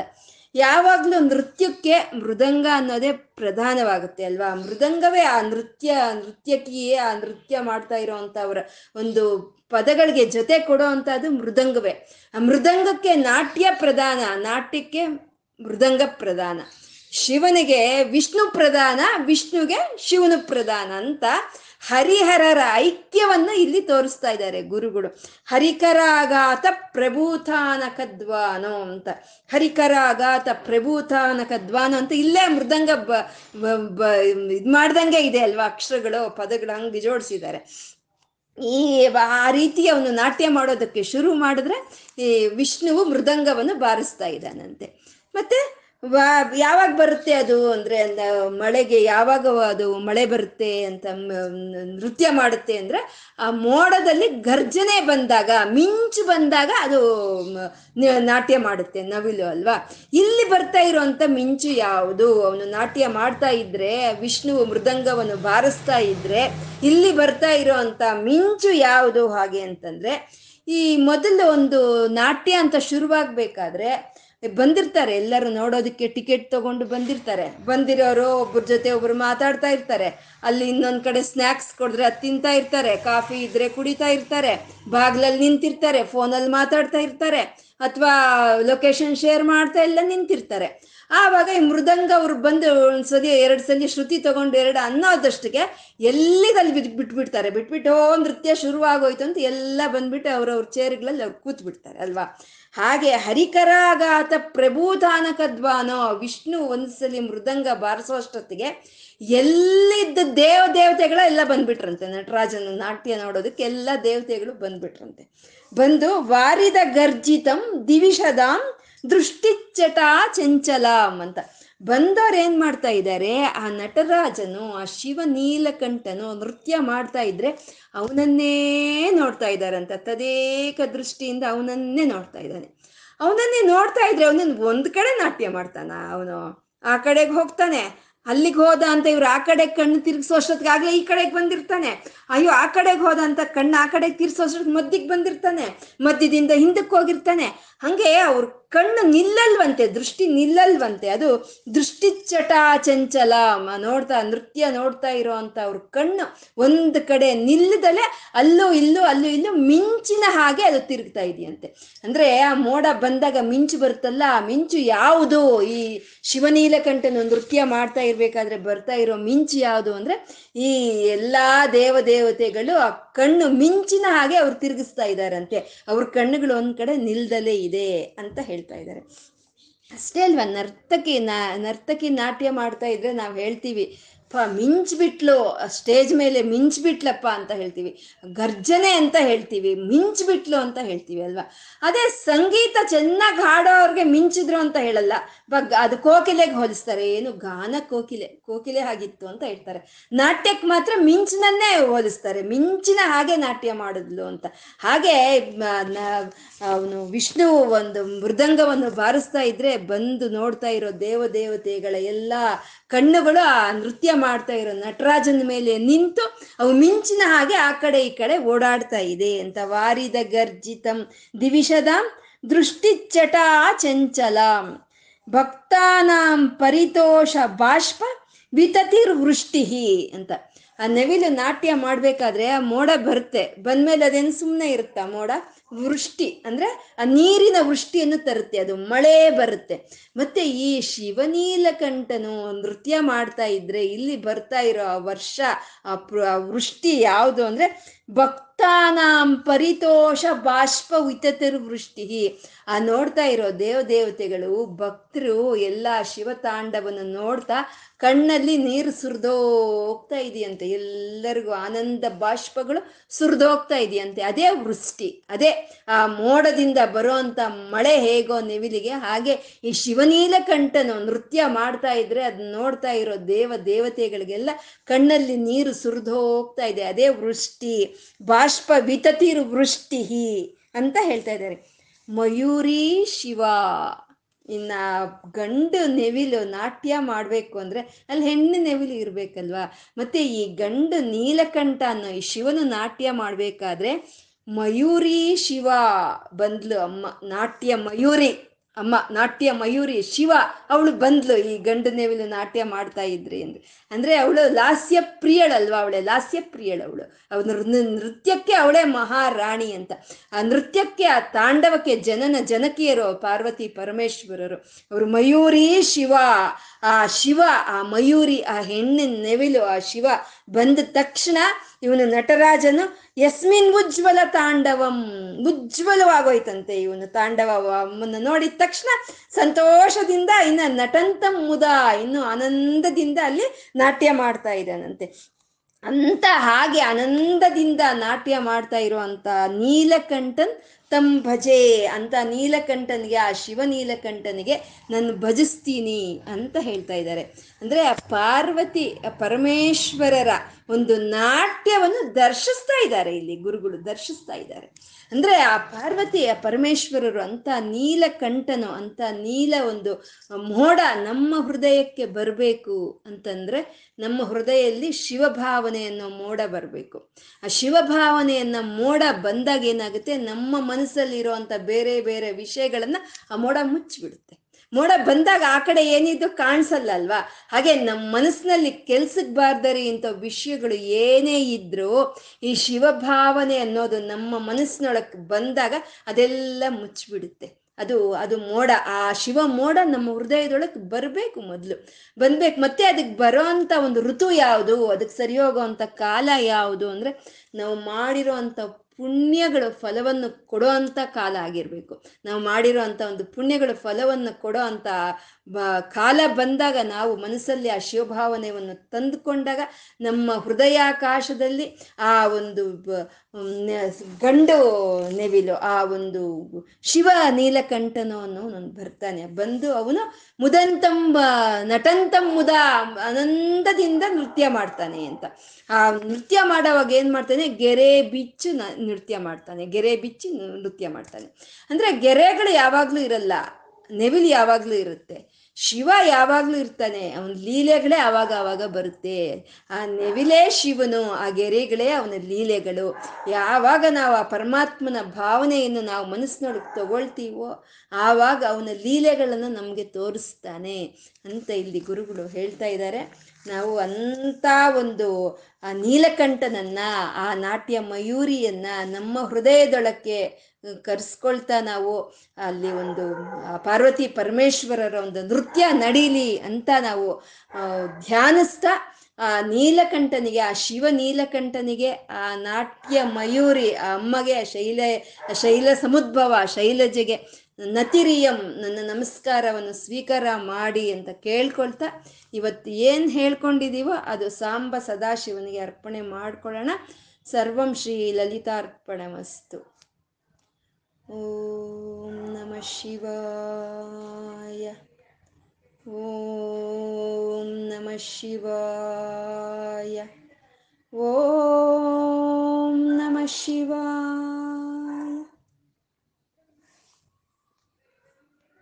S1: ಯಾವಾಗ್ಲೂ ನೃತ್ಯಕ್ಕೆ ಮೃದಂಗ ಅನ್ನೋದೇ ಪ್ರಧಾನವಾಗುತ್ತೆ ಅಲ್ವಾ? ಮೃದಂಗವೇ ಆ ನೃತ್ಯ, ನೃತ್ಯಕಿಯೇ ಆ ನೃತ್ಯ ಮಾಡ್ತಾ ಇರೋವಂಥವ್ರ ಒಂದು ಪದಗಳಿಗೆ ಜೊತೆ ಕೊಡೋ ಅಂಥದ್ದು ಮೃದಂಗವೇ. ಆ ಮೃದಂಗಕ್ಕೆ ನಾಟ್ಯ ಪ್ರಧಾನ, ನಾಟ್ಯಕ್ಕೆ ಮೃದಂಗ ಪ್ರಧಾನ. ಶಿವನಿಗೆ ವಿಷ್ಣು ಪ್ರಧಾನ, ವಿಷ್ಣುಗೆ ಶಿವನು ಪ್ರಧಾನ ಅಂತ ಹರಿಹರರ ಐಕ್ಯವನ್ನು ಇಲ್ಲಿ ತೋರಿಸ್ತಾ ಇದ್ದಾರೆ ಗುರುಗಳು. ಹರಿಕರಾಘಾತ ಪ್ರಭೂತಾನಕದ್ವಾನೋ ಅಂತ. ಹರಿಕರಾಘಾತ ಪ್ರಭೂತಾನಕದ್ವಾನೋ ಅಂತ. ಇಲ್ಲೇ ಮೃದಂಗ ಇದು ಮಾಡ್ದಂಗೆ ಇದೆ ಅಲ್ವಾ ಅಕ್ಷರಗಳು, ಪದಗಳು ಹಂಗೆ ಜೋಡಿಸಿದ್ದಾರೆ. ಈ ಆ ರೀತಿ ಅವನು ನಾಟ್ಯ ಮಾಡೋದಕ್ಕೆ ಶುರು ಮಾಡಿದ್ರೆ ಈ ವಿಷ್ಣುವು ಮೃದಂಗವನ್ನು ಬಾರಿಸ್ತಾ ಇದ್ದಾನಂತೆ. ಮತ್ತೆ ಯಾವಾಗ ಬರುತ್ತೆ ಅದು ಅಂದ್ರೆ ಮಳೆಗೆ ಯಾವಾಗ ಅದು ಮಳೆ ಬರುತ್ತೆ ಅಂತ ನೃತ್ಯ ಮಾಡುತ್ತೆ ಅಂದ್ರೆ ಆ ಮೋಡದಲ್ಲಿ ಗರ್ಜನೆ ಬಂದಾಗ, ಮಿಂಚು ಬಂದಾಗ ಅದು ನಾಟ್ಯ ಮಾಡುತ್ತೆ ನವಿಲು ಅಲ್ವಾ? ಇಲ್ಲಿ ಬರ್ತಾ ಇರುವಂತ ಮಿಂಚು ಯಾವುದು? ಅವನು ನಾಟ್ಯ ಮಾಡ್ತಾ ಇದ್ರೆ, ವಿಷ್ಣು ಮೃದಂಗವನ್ನು ಬಾರಿಸ್ತಾ ಇದ್ರೆ, ಇಲ್ಲಿ ಬರ್ತಾ ಇರುವಂತ ಮಿಂಚು ಯಾವುದು ಹಾಗೆ ಅಂತಂದ್ರೆ, ಈ ಮೊದಲು ಒಂದು ನಾಟ್ಯ ಅಂತ ಶುರುವಾಗ್ಬೇಕಾದ್ರೆ ಬಂದಿರ್ತಾರೆ. ಎಲ್ಲರೂ ನೋಡೋದಕ್ಕೆ ಟಿಕೆಟ್ ತಗೊಂಡು ಬಂದಿರ್ತಾರೆ. ಬಂದಿರೋರು ಒಬ್ಬರ ಜೊತೆ ಒಬ್ರು ಮಾತಾಡ್ತಾ ಇರ್ತಾರೆ. ಅಲ್ಲಿ ಇನ್ನೊಂದ್ ಕಡೆ ಸ್ನ್ಯಾಕ್ಸ್ ಕೊಡಿದ್ರೆ ಅದು ತಿಂತಾ ಇರ್ತಾರೆ. ಕಾಫಿ ಇದ್ರೆ ಕುಡಿತಾ ಇರ್ತಾರೆ. ಬಾಗ್ಲಲ್ಲಿ ನಿಂತಿರ್ತಾರೆ. ಫೋನಲ್ಲಿ ಮಾತಾಡ್ತಾ ಇರ್ತಾರೆ. ಅಥವಾ ಲೊಕೇಶನ್ ಶೇರ್ ಮಾಡ್ತಾ ಎಲ್ಲ ನಿಂತಿರ್ತಾರೆ. ಆವಾಗ ಈ ಮೃದಂಗ ಅವ್ರು ಬಂದು ಒಂದ್ಸಲಿ ಎರಡು ಸಲ ಶ್ರುತಿ ತಗೊಂಡು ಎರಡು ಅನ್ನೋದಷ್ಟಕ್ಕೆ ಎಲ್ಲಿದಲ್ಲಿ ಬಿಟ್ ಬಿಟ್ಬಿಡ್ತಾರೆ. ಬಿಟ್ಬಿಟ್ಟು ಓ ನೃತ್ಯ ಶುರುವಾಗೋಯ್ತು ಅಂತ ಎಲ್ಲ ಬಂದ್ಬಿಟ್ಟು ಅವ್ರವ್ರ ಚೇರ್ಗಳಲ್ಲಿ ಅವ್ರು ಕೂತ್ಬಿಡ್ತಾರೆ ಅಲ್ವಾ? ಹಾಗೆ ಹರಿಕರಾಗಾತ ಪ್ರಭೂತಾನಕದ್ವಾನೋ ವಿಷ್ಣು ಒಂದ್ಸಲಿ ಮೃದಂಗ ಬಾರಿಸೋಷ್ಟೊತ್ತಿಗೆ ಎಲ್ಲಿದ್ದ ದೇವ ದೇವತೆಗಳ ಎಲ್ಲ ಬಂದ್ಬಿಟ್ರಂತೆ. ನಟರಾಜನ ನಾಟ್ಯ ನೋಡೋದಕ್ಕೆ ಎಲ್ಲ ದೇವತೆಗಳು ಬಂದ್ಬಿಟ್ರಂತೆ. ಬಂದು ವಾರಿದ ಗರ್ಜಿತಂ ದಿವಿಷದಾಂ ದೃಷ್ಟಿಚಟಾ ಚಂಚಲಾಂ ಅಂತ. ಬಂದವ್ರು ಏನ್ ಮಾಡ್ತಾ ಇದ್ದಾರೆ ಆ ನಟರಾಜನು, ಆ ಶಿವ ನೀಲಕಂಠನು ನೃತ್ಯ ಮಾಡ್ತಾ ಇದ್ರೆ ಅವನನ್ನೇ ನೋಡ್ತಾ ಇದ್ದಾರಂತ. ತದೇಕ ದೃಷ್ಟಿಯಿಂದ ಅವನನ್ನೇ ನೋಡ್ತಾ ಇದ್ದಾನೆ. ಅವನನ್ನೇ ನೋಡ್ತಾ ಇದ್ರೆ ಅವನನ್ನ ಒಂದ್ ಕಡೆ ನಾಟ್ಯ ಮಾಡ್ತಾನ. ಅವನು ಆ ಕಡೆಗೆ ಹೋಗ್ತಾನೆ. ಅಲ್ಲಿಗೆ ಹೋದ ಅಂತ ಇವ್ರು ಆ ಕಡೆ ಕಣ್ಣು ತಿರ್ಗಿಸೋಷ್ಟೊತ್ತಿಗಾಗ್ಲೇ ಈ ಕಡೆಗೆ ಬಂದಿರ್ತಾನೆ. ಅಯ್ಯೋ, ಆ ಕಡೆಗೆ ಹೋದ ಅಂತ ಕಣ್ಣು ಆ ಕಡೆಗೆ ತಿರ್ಸೋಷ್ಟೊತ್ತಿಗೆ ಮದ್ದಿಗೆ ಬಂದಿರ್ತಾನೆ. ಮಧ್ಯದಿಂದ ಹಿಂದಕ್ಕೆ ಹೋಗಿರ್ತಾನೆ. ಹಂಗೆ ಅವ್ರ ಕಣ್ಣು ನಿಲ್ಲಲ್ವಂತೆ, ದೃಷ್ಟಿ ನಿಲ್ಲಲ್ವಂತೆ, ಅದು ದೃಷ್ಟಿಚಟ ಚಂಚಲ ನೋಡ್ತಾ, ನೃತ್ಯ ನೋಡ್ತಾ ಇರೋವಂಥ ಅವ್ರ ಕಣ್ಣು ಒಂದು ಕಡೆ ನಿಲ್ಲದಲೆ ಅಲ್ಲೂ ಇಲ್ಲೂ ಅಲ್ಲೂ ಇಲ್ಲೂ ಮಿಂಚಿನ ಹಾಗೆ ಅದು ತಿರುಗ್ತಾ ಇದೆಯಂತೆ. ಅಂದ್ರೆ ಆ ಮೋಡ ಬಂದಾಗ ಮಿಂಚು ಬರುತ್ತಲ್ಲ, ಆ ಮಿಂಚು ಯಾವುದು? ಈ ಶಿವನೀಲಕಂಠನು ನೃತ್ಯ ಮಾಡ್ತಾ ಇರ್ಬೇಕಾದ್ರೆ ಬರ್ತಾ ಇರೋ ಮಿಂಚು ಯಾವುದು ಅಂದ್ರೆ ಈ ಎಲ್ಲಾ ದೇವದೇವತೆಗಳು ಆ ಕಣ್ಣು ಮಿಂಚಿನ ಹಾಗೆ ಅವ್ರು ತಿರುಗಿಸ್ತಾ ಇದ್ದಾರಂತೆ. ಅವ್ರ ಕಣ್ಣುಗಳು ಒಂದ್ ಕಡೆ ನಿಲ್ದಲೇ ಇದೆ ಅಂತ ಹೇಳ್ತಾ ಇದ್ದಾರೆ. ಅಷ್ಟೇ ಅಲ್ವಾ ನರ್ತಕಿ ನರ್ತಕಿ ನಾಟ್ಯ ಮಾಡ್ತಾ ಇದ್ರೆ ನಾವು ಹೇಳ್ತೀವಿ ಪ ಮಿಂಚ್ಬಿಟ್ಲು. ಸ್ಟೇಜ್ ಮೇಲೆ ಮಿಂಚ್ಬಿಟ್ಲಪ್ಪ ಅಂತ ಹೇಳ್ತೀವಿ. ಗರ್ಜನೆ ಅಂತ ಹೇಳ್ತೀವಿ, ಮಿಂಚ್ಬಿಟ್ಲು ಅಂತ ಹೇಳ್ತೀವಿ ಅಲ್ವಾ? ಅದೇ ಸಂಗೀತ ಚೆನ್ನಾಗಿ ಹಾಡೋರ್ಗೆ ಮಿಂಚಿದ್ರು ಅಂತ ಹೇಳಲ್ಲ. ಬಗ್, ಅದು ಕೋಕಿಲೆಗೆ ಹೋಲಿಸ್ತಾರೆ. ಏನು ಗಾನ ಕೋಕಿಲೆ ಕೋಕಿಲೆ ಆಗಿತ್ತು ಅಂತ ಹೇಳ್ತಾರೆ. ನಾಟ್ಯಕ್ಕೆ ಮಾತ್ರ ಮಿಂಚಿನನ್ನೇ ಹೋಲಿಸ್ತಾರೆ. ಮಿಂಚಿನ ಹಾಗೆ ನಾಟ್ಯ ಮಾಡಿದ್ಲು ಅಂತ. ಹಾಗೆ ಅವನು ವಿಷ್ಣು ಒಂದು ಮೃದಂಗವನ್ನು ಬಾರಿಸ್ತಾ ಇದ್ರೆ ಬಂದು ನೋಡ್ತಾ ಇರೋ ದೇವ ದೇವತೆಗಳ ಎಲ್ಲ ಕಣ್ಣುಗಳು ಆ ನೃತ್ಯ ಮಾಡ್ತಾ ಇರೋ ನಟರಾಜನ ಮೇಲೆ ನಿಂತು ಅವು ಮಿಂಚಿನ ಹಾಗೆ ಆ ಕಡೆ ಈ ಕಡೆ ಓಡಾಡ್ತಾ ಇದೆ ಅಂತ ವಾರಿದ ಗರ್ಜಿತಂ ದಿವಿಷದ ದೃಷ್ಟಿಚಟಾ ಚಂಚಲ. ಭಕ್ತಾನಾಂ ಪರಿತೋಷ ಬಾಷ್ಪ ವಿತತಿರ್ವೃಷ್ಟಿ ಅಂತ. ಆ ನವಿಲು ನಾಟ್ಯ ಮಾಡ್ಬೇಕಾದ್ರೆ ಆ ಮೋಡ ಬರುತ್ತೆ. ಬಂದ್ಮೇಲೆ ಅದೇನು ಸುಮ್ಮನೆ ಇರುತ್ತಾ ಮೋಡ? ವೃಷ್ಟಿ ಅಂದ್ರೆ ಆ ನೀರಿನ ವೃಷ್ಟಿಯನ್ನು ತರುತ್ತೆ, ಅದು ಮಳೆ ಬರುತ್ತೆ. ಮತ್ತೆ ಈ ಶಿವನೀಲಕಂಠನು ನೃತ್ಯ ಮಾಡ್ತಾ ಇದ್ರೆ, ಇಲ್ಲಿ ಬರ್ತಾ ಇರೋ ಆ ವರ್ಷ, ಆ ವೃಷ್ಟಿ ಯಾವುದು ಅಂದ್ರೆ, ಭಕ್ತಾನಾಂ ಪರಿತೋಷ ಬಾಷ್ಪ ವಿತತರು ವೃಷ್ಟಿ. ಆ ನೋಡ್ತಾ ಇರೋ ದೇವ ದೇವತೆಗಳು ಭಕ್ತರು ಎಲ್ಲ ಶಿವತಾಂಡವನ್ನು ನೋಡ್ತಾ ಕಣ್ಣಲ್ಲಿ ನೀರು ಸುರಿದೋಗ್ತಾ ಇದೆಯಂತೆ. ಎಲ್ಲರಿಗೂ ಆನಂದ ಬಾಷ್ಪಗಳು ಸುರಿದೋಗ್ತಾ ಇದೆಯಂತೆ. ಅದೇ ವೃಷ್ಟಿ, ಅದೇ ಮೋಡದಿಂದ ಬರುವಂತ ಮಳೆ ಹೇಗೋ ನೆವಿಲಿಗೆ, ಹಾಗೆ ಈ ಶಿವನೀಲಕಂಠನು ನೃತ್ಯ ಮಾಡ್ತಾ ಇದ್ರೆ ಅದನ್ನ ನೋಡ್ತಾ ಇರೋ ದೇವ ದೇವತೆಗಳಿಗೆಲ್ಲ ಕಣ್ಣಲ್ಲಿ ನೀರು ಸುರಿದು ಹೋಗ್ತಾ ಇದೆ. ಅದೇ ವೃಷ್ಟಿ, ಬಾಷ್ಪ ವಿತತಿರು ವೃಷ್ಟಿ ಅಂತ ಹೇಳ್ತಾ ಇದ್ದಾರೆ. ಮಯೂರಿ ಶಿವ, ಇನ್ನ ಗಂಡು ನೆವಿಲು ನಾಟ್ಯ ಮಾಡಬೇಕು ಅಂದ್ರೆ ಅಲ್ಲಿ ಹೆಣ್ಣು ನೆವಿಲು ಇರ್ಬೇಕಲ್ವಾ? ಮತ್ತೆ ಈ ಗಂಡು ನೀಲಕಂಠ ಅನ್ನೋ ಈ ಶಿವನು ನಾಟ್ಯ ಮಾಡ್ಬೇಕಾದ್ರೆ ಮಯೂರಿ ಶಿವ ಬಂದ್ಲು ಅಮ್ಮ, ನಾಟ್ಯ ಮಯೂರಿ, ಅಮ್ಮ, ನಾಟ್ಯ ಮಯೂರಿ ಶಿವ, ಅವಳು ಬಂದ್ಲು, ಈ ಗಂಡು ನೆವಿಲು ನಾಟ್ಯ ಮಾಡ್ತಾ ಇದ್ರಿ ಅಂದ್ರೆ ಅಂದ್ರೆ ಅವಳು ಲಾಸ್ಯ ಪ್ರಿಯಳಲ್ವಾ ಅವಳೆ, ಲಾಸ್ಯ ಪ್ರಿಯಳು ಅವಳು. ನೃತ್ಯಕ್ಕೆ ಅವಳೇ ಮಹಾರಾಣಿ ಅಂತ. ಆ ನೃತ್ಯಕ್ಕೆ, ಆ ತಾಂಡವಕ್ಕೆ ಜನನ ಜನಕಿಯರು ಪಾರ್ವತಿ ಪರಮೇಶ್ವರರು. ಅವರು ಮಯೂರಿ ಶಿವ, ಆ ಶಿವ, ಆ ಮಯೂರಿ, ಆ ಹೆಣ್ಣಿನ ನೆವಿಲು, ಆ ಶಿವ ಬಂದ ತಕ್ಷಣ ಇವನು ನಟರಾಜನು ಯಸ್ಮಿನ್ ಉಜ್ವಲ ತಾಂಡವಂ, ಉಜ್ವಲವಾಗೋಯ್ತಂತೆ ಇವನು ತಾಂಡವವನ್ನು ನೋಡಿದ ತಕ್ಷಣ ಸಂತೋಷದಿಂದ, ಇನ್ನ ನಟಂತ ಮುದ, ಇನ್ನು ಆನಂದದಿಂದ ಅಲ್ಲಿ ನಾಟ್ಯ ಮಾಡ್ತಾ ಇದ್ದಾನಂತೆ. ಅಂತ ಹಾಗೆ ಆನಂದದಿಂದ ನಾಟ್ಯ ಮಾಡ್ತಾ ಇರುವಂತ ನೀಲಕಂಠನ್ ತಮ್ ಭಜೆ ಅಂತ ನೀಲಕಂಠನಿಗೆ, ಆ ಶಿವ ನೀಲಕಂಠನಿಗೆ ನಾನು ಭಜಿಸ್ತೀನಿ ಅಂತ ಹೇಳ್ತಾ ಇದ್ದಾರೆ. ಅಂದ್ರೆ ಆ ಪಾರ್ವತಿ ಪರಮೇಶ್ವರರ ಒಂದು ನಾಟ್ಯವನ್ನು ದರ್ಶಿಸ್ತಾ ಇದ್ದಾರೆ ಇಲ್ಲಿ, ಗುರುಗಳು ದರ್ಶಿಸ್ತಾ ಇದ್ದಾರೆ. ಅಂದ್ರೆ ಆ ಪಾರ್ವತಿಯ ಪರಮೇಶ್ವರರು ಅಂತ ನೀಲಕಂಠನು ಅಂತ ನೀಲ ಒಂದು ಮೋಡ ನಮ್ಮ ಹೃದಯಕ್ಕೆ ಬರಬೇಕು ಅಂತಂದ್ರೆ ನಮ್ಮ ಹೃದಯದಲ್ಲಿ ಶಿವಭಾವನೆ ಅನ್ನೋ ಮೋಡ ಬರಬೇಕು. ಆ ಶಿವಭಾವನೆಯನ್ನ ಮೋಡ ಬಂದಾಗ ಏನಾಗುತ್ತೆ, ನಮ್ಮ ಮನಸ್ಸಲ್ಲಿರುವಂತ ಬೇರೆ ಬೇರೆ ವಿಷಯಗಳನ್ನ ಆ ಮೋಡ ಮುಚ್ಚಿಬಿಡುತ್ತೆ. ಮೋಡ ಬಂದಾಗ ಆ ಕಡೆ ಏನಿದ್ದು ಕಾಣಿಸಲ್ಲ ಅಲ್ವಾ ಹಾಗೆ ನಮ್ಮ ಮನಸ್ಸಿನಲ್ಲಿ ಕೆಲ್ಸಕ್ಕೆ ಬಾರ್ದರಿ ಇಂಥ ವಿಷಯಗಳು ಏನೇ ಇದ್ರೂ ಈ ಶಿವಭಾವನೆ ಅನ್ನೋದು ನಮ್ಮ ಮನಸ್ಸಿನೊಳಕ್ಕೆ ಬಂದಾಗ ಅದೆಲ್ಲ ಮುಚ್ಚಿಬಿಡುತ್ತೆ. ಅದು ಅದು ಮೋಡ, ಆ ಶಿವ ಮೋಡ ನಮ್ಮ ಹೃದಯದೊಳಗೆ ಬರಬೇಕು ಮೊದಲು. ಬಂದ್ಬೇಕು. ಮತ್ತೆ ಅದಕ್ಕೆ ಬರೋ ಅಂತ ಒಂದು ಋತು ಯಾವುದು? ಅದಕ್ಕೆ ಸರಿ ಹೋಗೋವಂಥ ಕಾಲ ಯಾವುದು? ಅಂದ್ರೆ ನಾವು ಮಾಡಿರೋ ಪುಣ್ಯಗಳು ಫಲವನ್ನು ಕೊಡೋ ಅಂಥ ಕಾಲ ಆಗಿರಬೇಕು. ನಾವು ಮಾಡಿರೋ ಅಂಥ ಒಂದು ಪುಣ್ಯಗಳ ಫಲವನ್ನು ಕೊಡೋ ಬ, ಕಾಲ ಬಂದಾಗ ನಾವು ಮನಸ್ಸಲ್ಲಿ ಆ ಶಿವಭಾವನೆಯನ್ನು ತಂದುಕೊಂಡಾಗ ನಮ್ಮ ಹೃದಯಾಕಾಶದಲ್ಲಿ ಆ ಒಂದು ಗಂಡು ನೆವಿಲು, ಆ ಒಂದು ಶಿವ ನೀಲಕಂಠನು ಅನ್ನೋನು ಬರ್ತಾನೆ. ಬಂದು ಅವನು ಮುದಂತಂ ನಟಂತಂ ಮುದ ಆನಂದದಿಂದ ನೃತ್ಯ ಮಾಡ್ತಾನೆ ಅಂತ. ಆ ನೃತ್ಯ ಮಾಡೋವಾಗ ಏನು ಮಾಡ್ತಾನೆ? ಗೆರೆ ಬಿಚ್ಚು ನೃತ್ಯ ಮಾಡ್ತಾನೆ. ಗೆರೆ ಬಿಚ್ಚಿ ನೃತ್ಯ ಮಾಡ್ತಾನೆ. ಅಂದ್ರೆ ಗೆರೆಗಳು ಯಾವಾಗಲೂ ಇರಲ್ಲ. ನೆವಿಲು ಯಾವಾಗಲೂ ಇರುತ್ತೆ. ಶಿವ ಯಾವಾಗ್ಲೂ ಇರ್ತಾನೆ. ಅವನ ಲೀಲೆಗಳೇ ಆವಾಗ ಆವಾಗ ಬರುತ್ತೆ. ಆ ನೆವಿಲೇ ಶಿವನು, ಆ ಗೆರೆಗಳೇ ಅವನ ಲೀಲೆಗಳು. ಯಾವಾಗ ನಾವು ಆ ಪರಮಾತ್ಮನ ಭಾವನೆಯನ್ನು ನಾವು ಮನಸ್ಸಿನೊಳಗೆ ತಗೊಳ್ತೀವೋ, ಆವಾಗ ಅವನ ಲೀಲೆಗಳನ್ನು ನಮಗೆ ತೋರಿಸ್ತಾನೆ ಅಂತ ಇಲ್ಲಿ ಗುರುಗಳು ಹೇಳ್ತಾ ಇದ್ದಾರೆ. ನಾವು ಅಂಥ ಒಂದು, ಆ ನೀಲಕಂಠನನ್ನ, ಆ ನಾಟ್ಯ ಮಯೂರಿಯನ್ನ ನಮ್ಮ ಹೃದಯದೊಳಕ್ಕೆ ಕರ್ಸ್ಕೊಳ್ತಾ ನಾವು ಅಲ್ಲಿ ಒಂದು ಪಾರ್ವತಿ ಪರಮೇಶ್ವರರ ಒಂದು ನೃತ್ಯ ನಡೀಲಿ ಅಂತ ನಾವು ಧ್ಯಾನಿಸ್ತಾ, ಆ ನೀಲಕಂಠನಿಗೆ, ಆ ಶಿವ ನೀಲಕಂಠನಿಗೆ, ಆ ನಾಟ್ಯ ಮಯೂರಿ, ಆ ಅಮ್ಮಗೆ ಶೈಲ ಶೈಲ ಸಮುದ್ಭವ ಶೈಲಜೆಗೆ ನತಿರಿಯಂ, ನನ್ನ ನಮಸ್ಕಾರವನ್ನು ಸ್ವೀಕಾರ ಮಾಡಿ ಅಂತ ಕೇಳ್ಕೊಳ್ತಾ ಇವತ್ತು ಏನು ಹೇಳ್ಕೊಂಡಿದೀವೋ ಅದು ಸಾಂಬ ಸದಾಶಿವನಿಗೆ ಅರ್ಪಣೆ ಮಾಡ್ಕೊಳ್ಳೋಣ. ಸರ್ವಂ ಶ್ರೀ ಲಲಿತಾರ್ಪಣಮಸ್ತು. ಓಂ ನಮ ಶಿವಾಯ. ಓಂ ನಮ ಶಿವಾಯ. ಓಂ ನಮ ಶಿವಾಯ.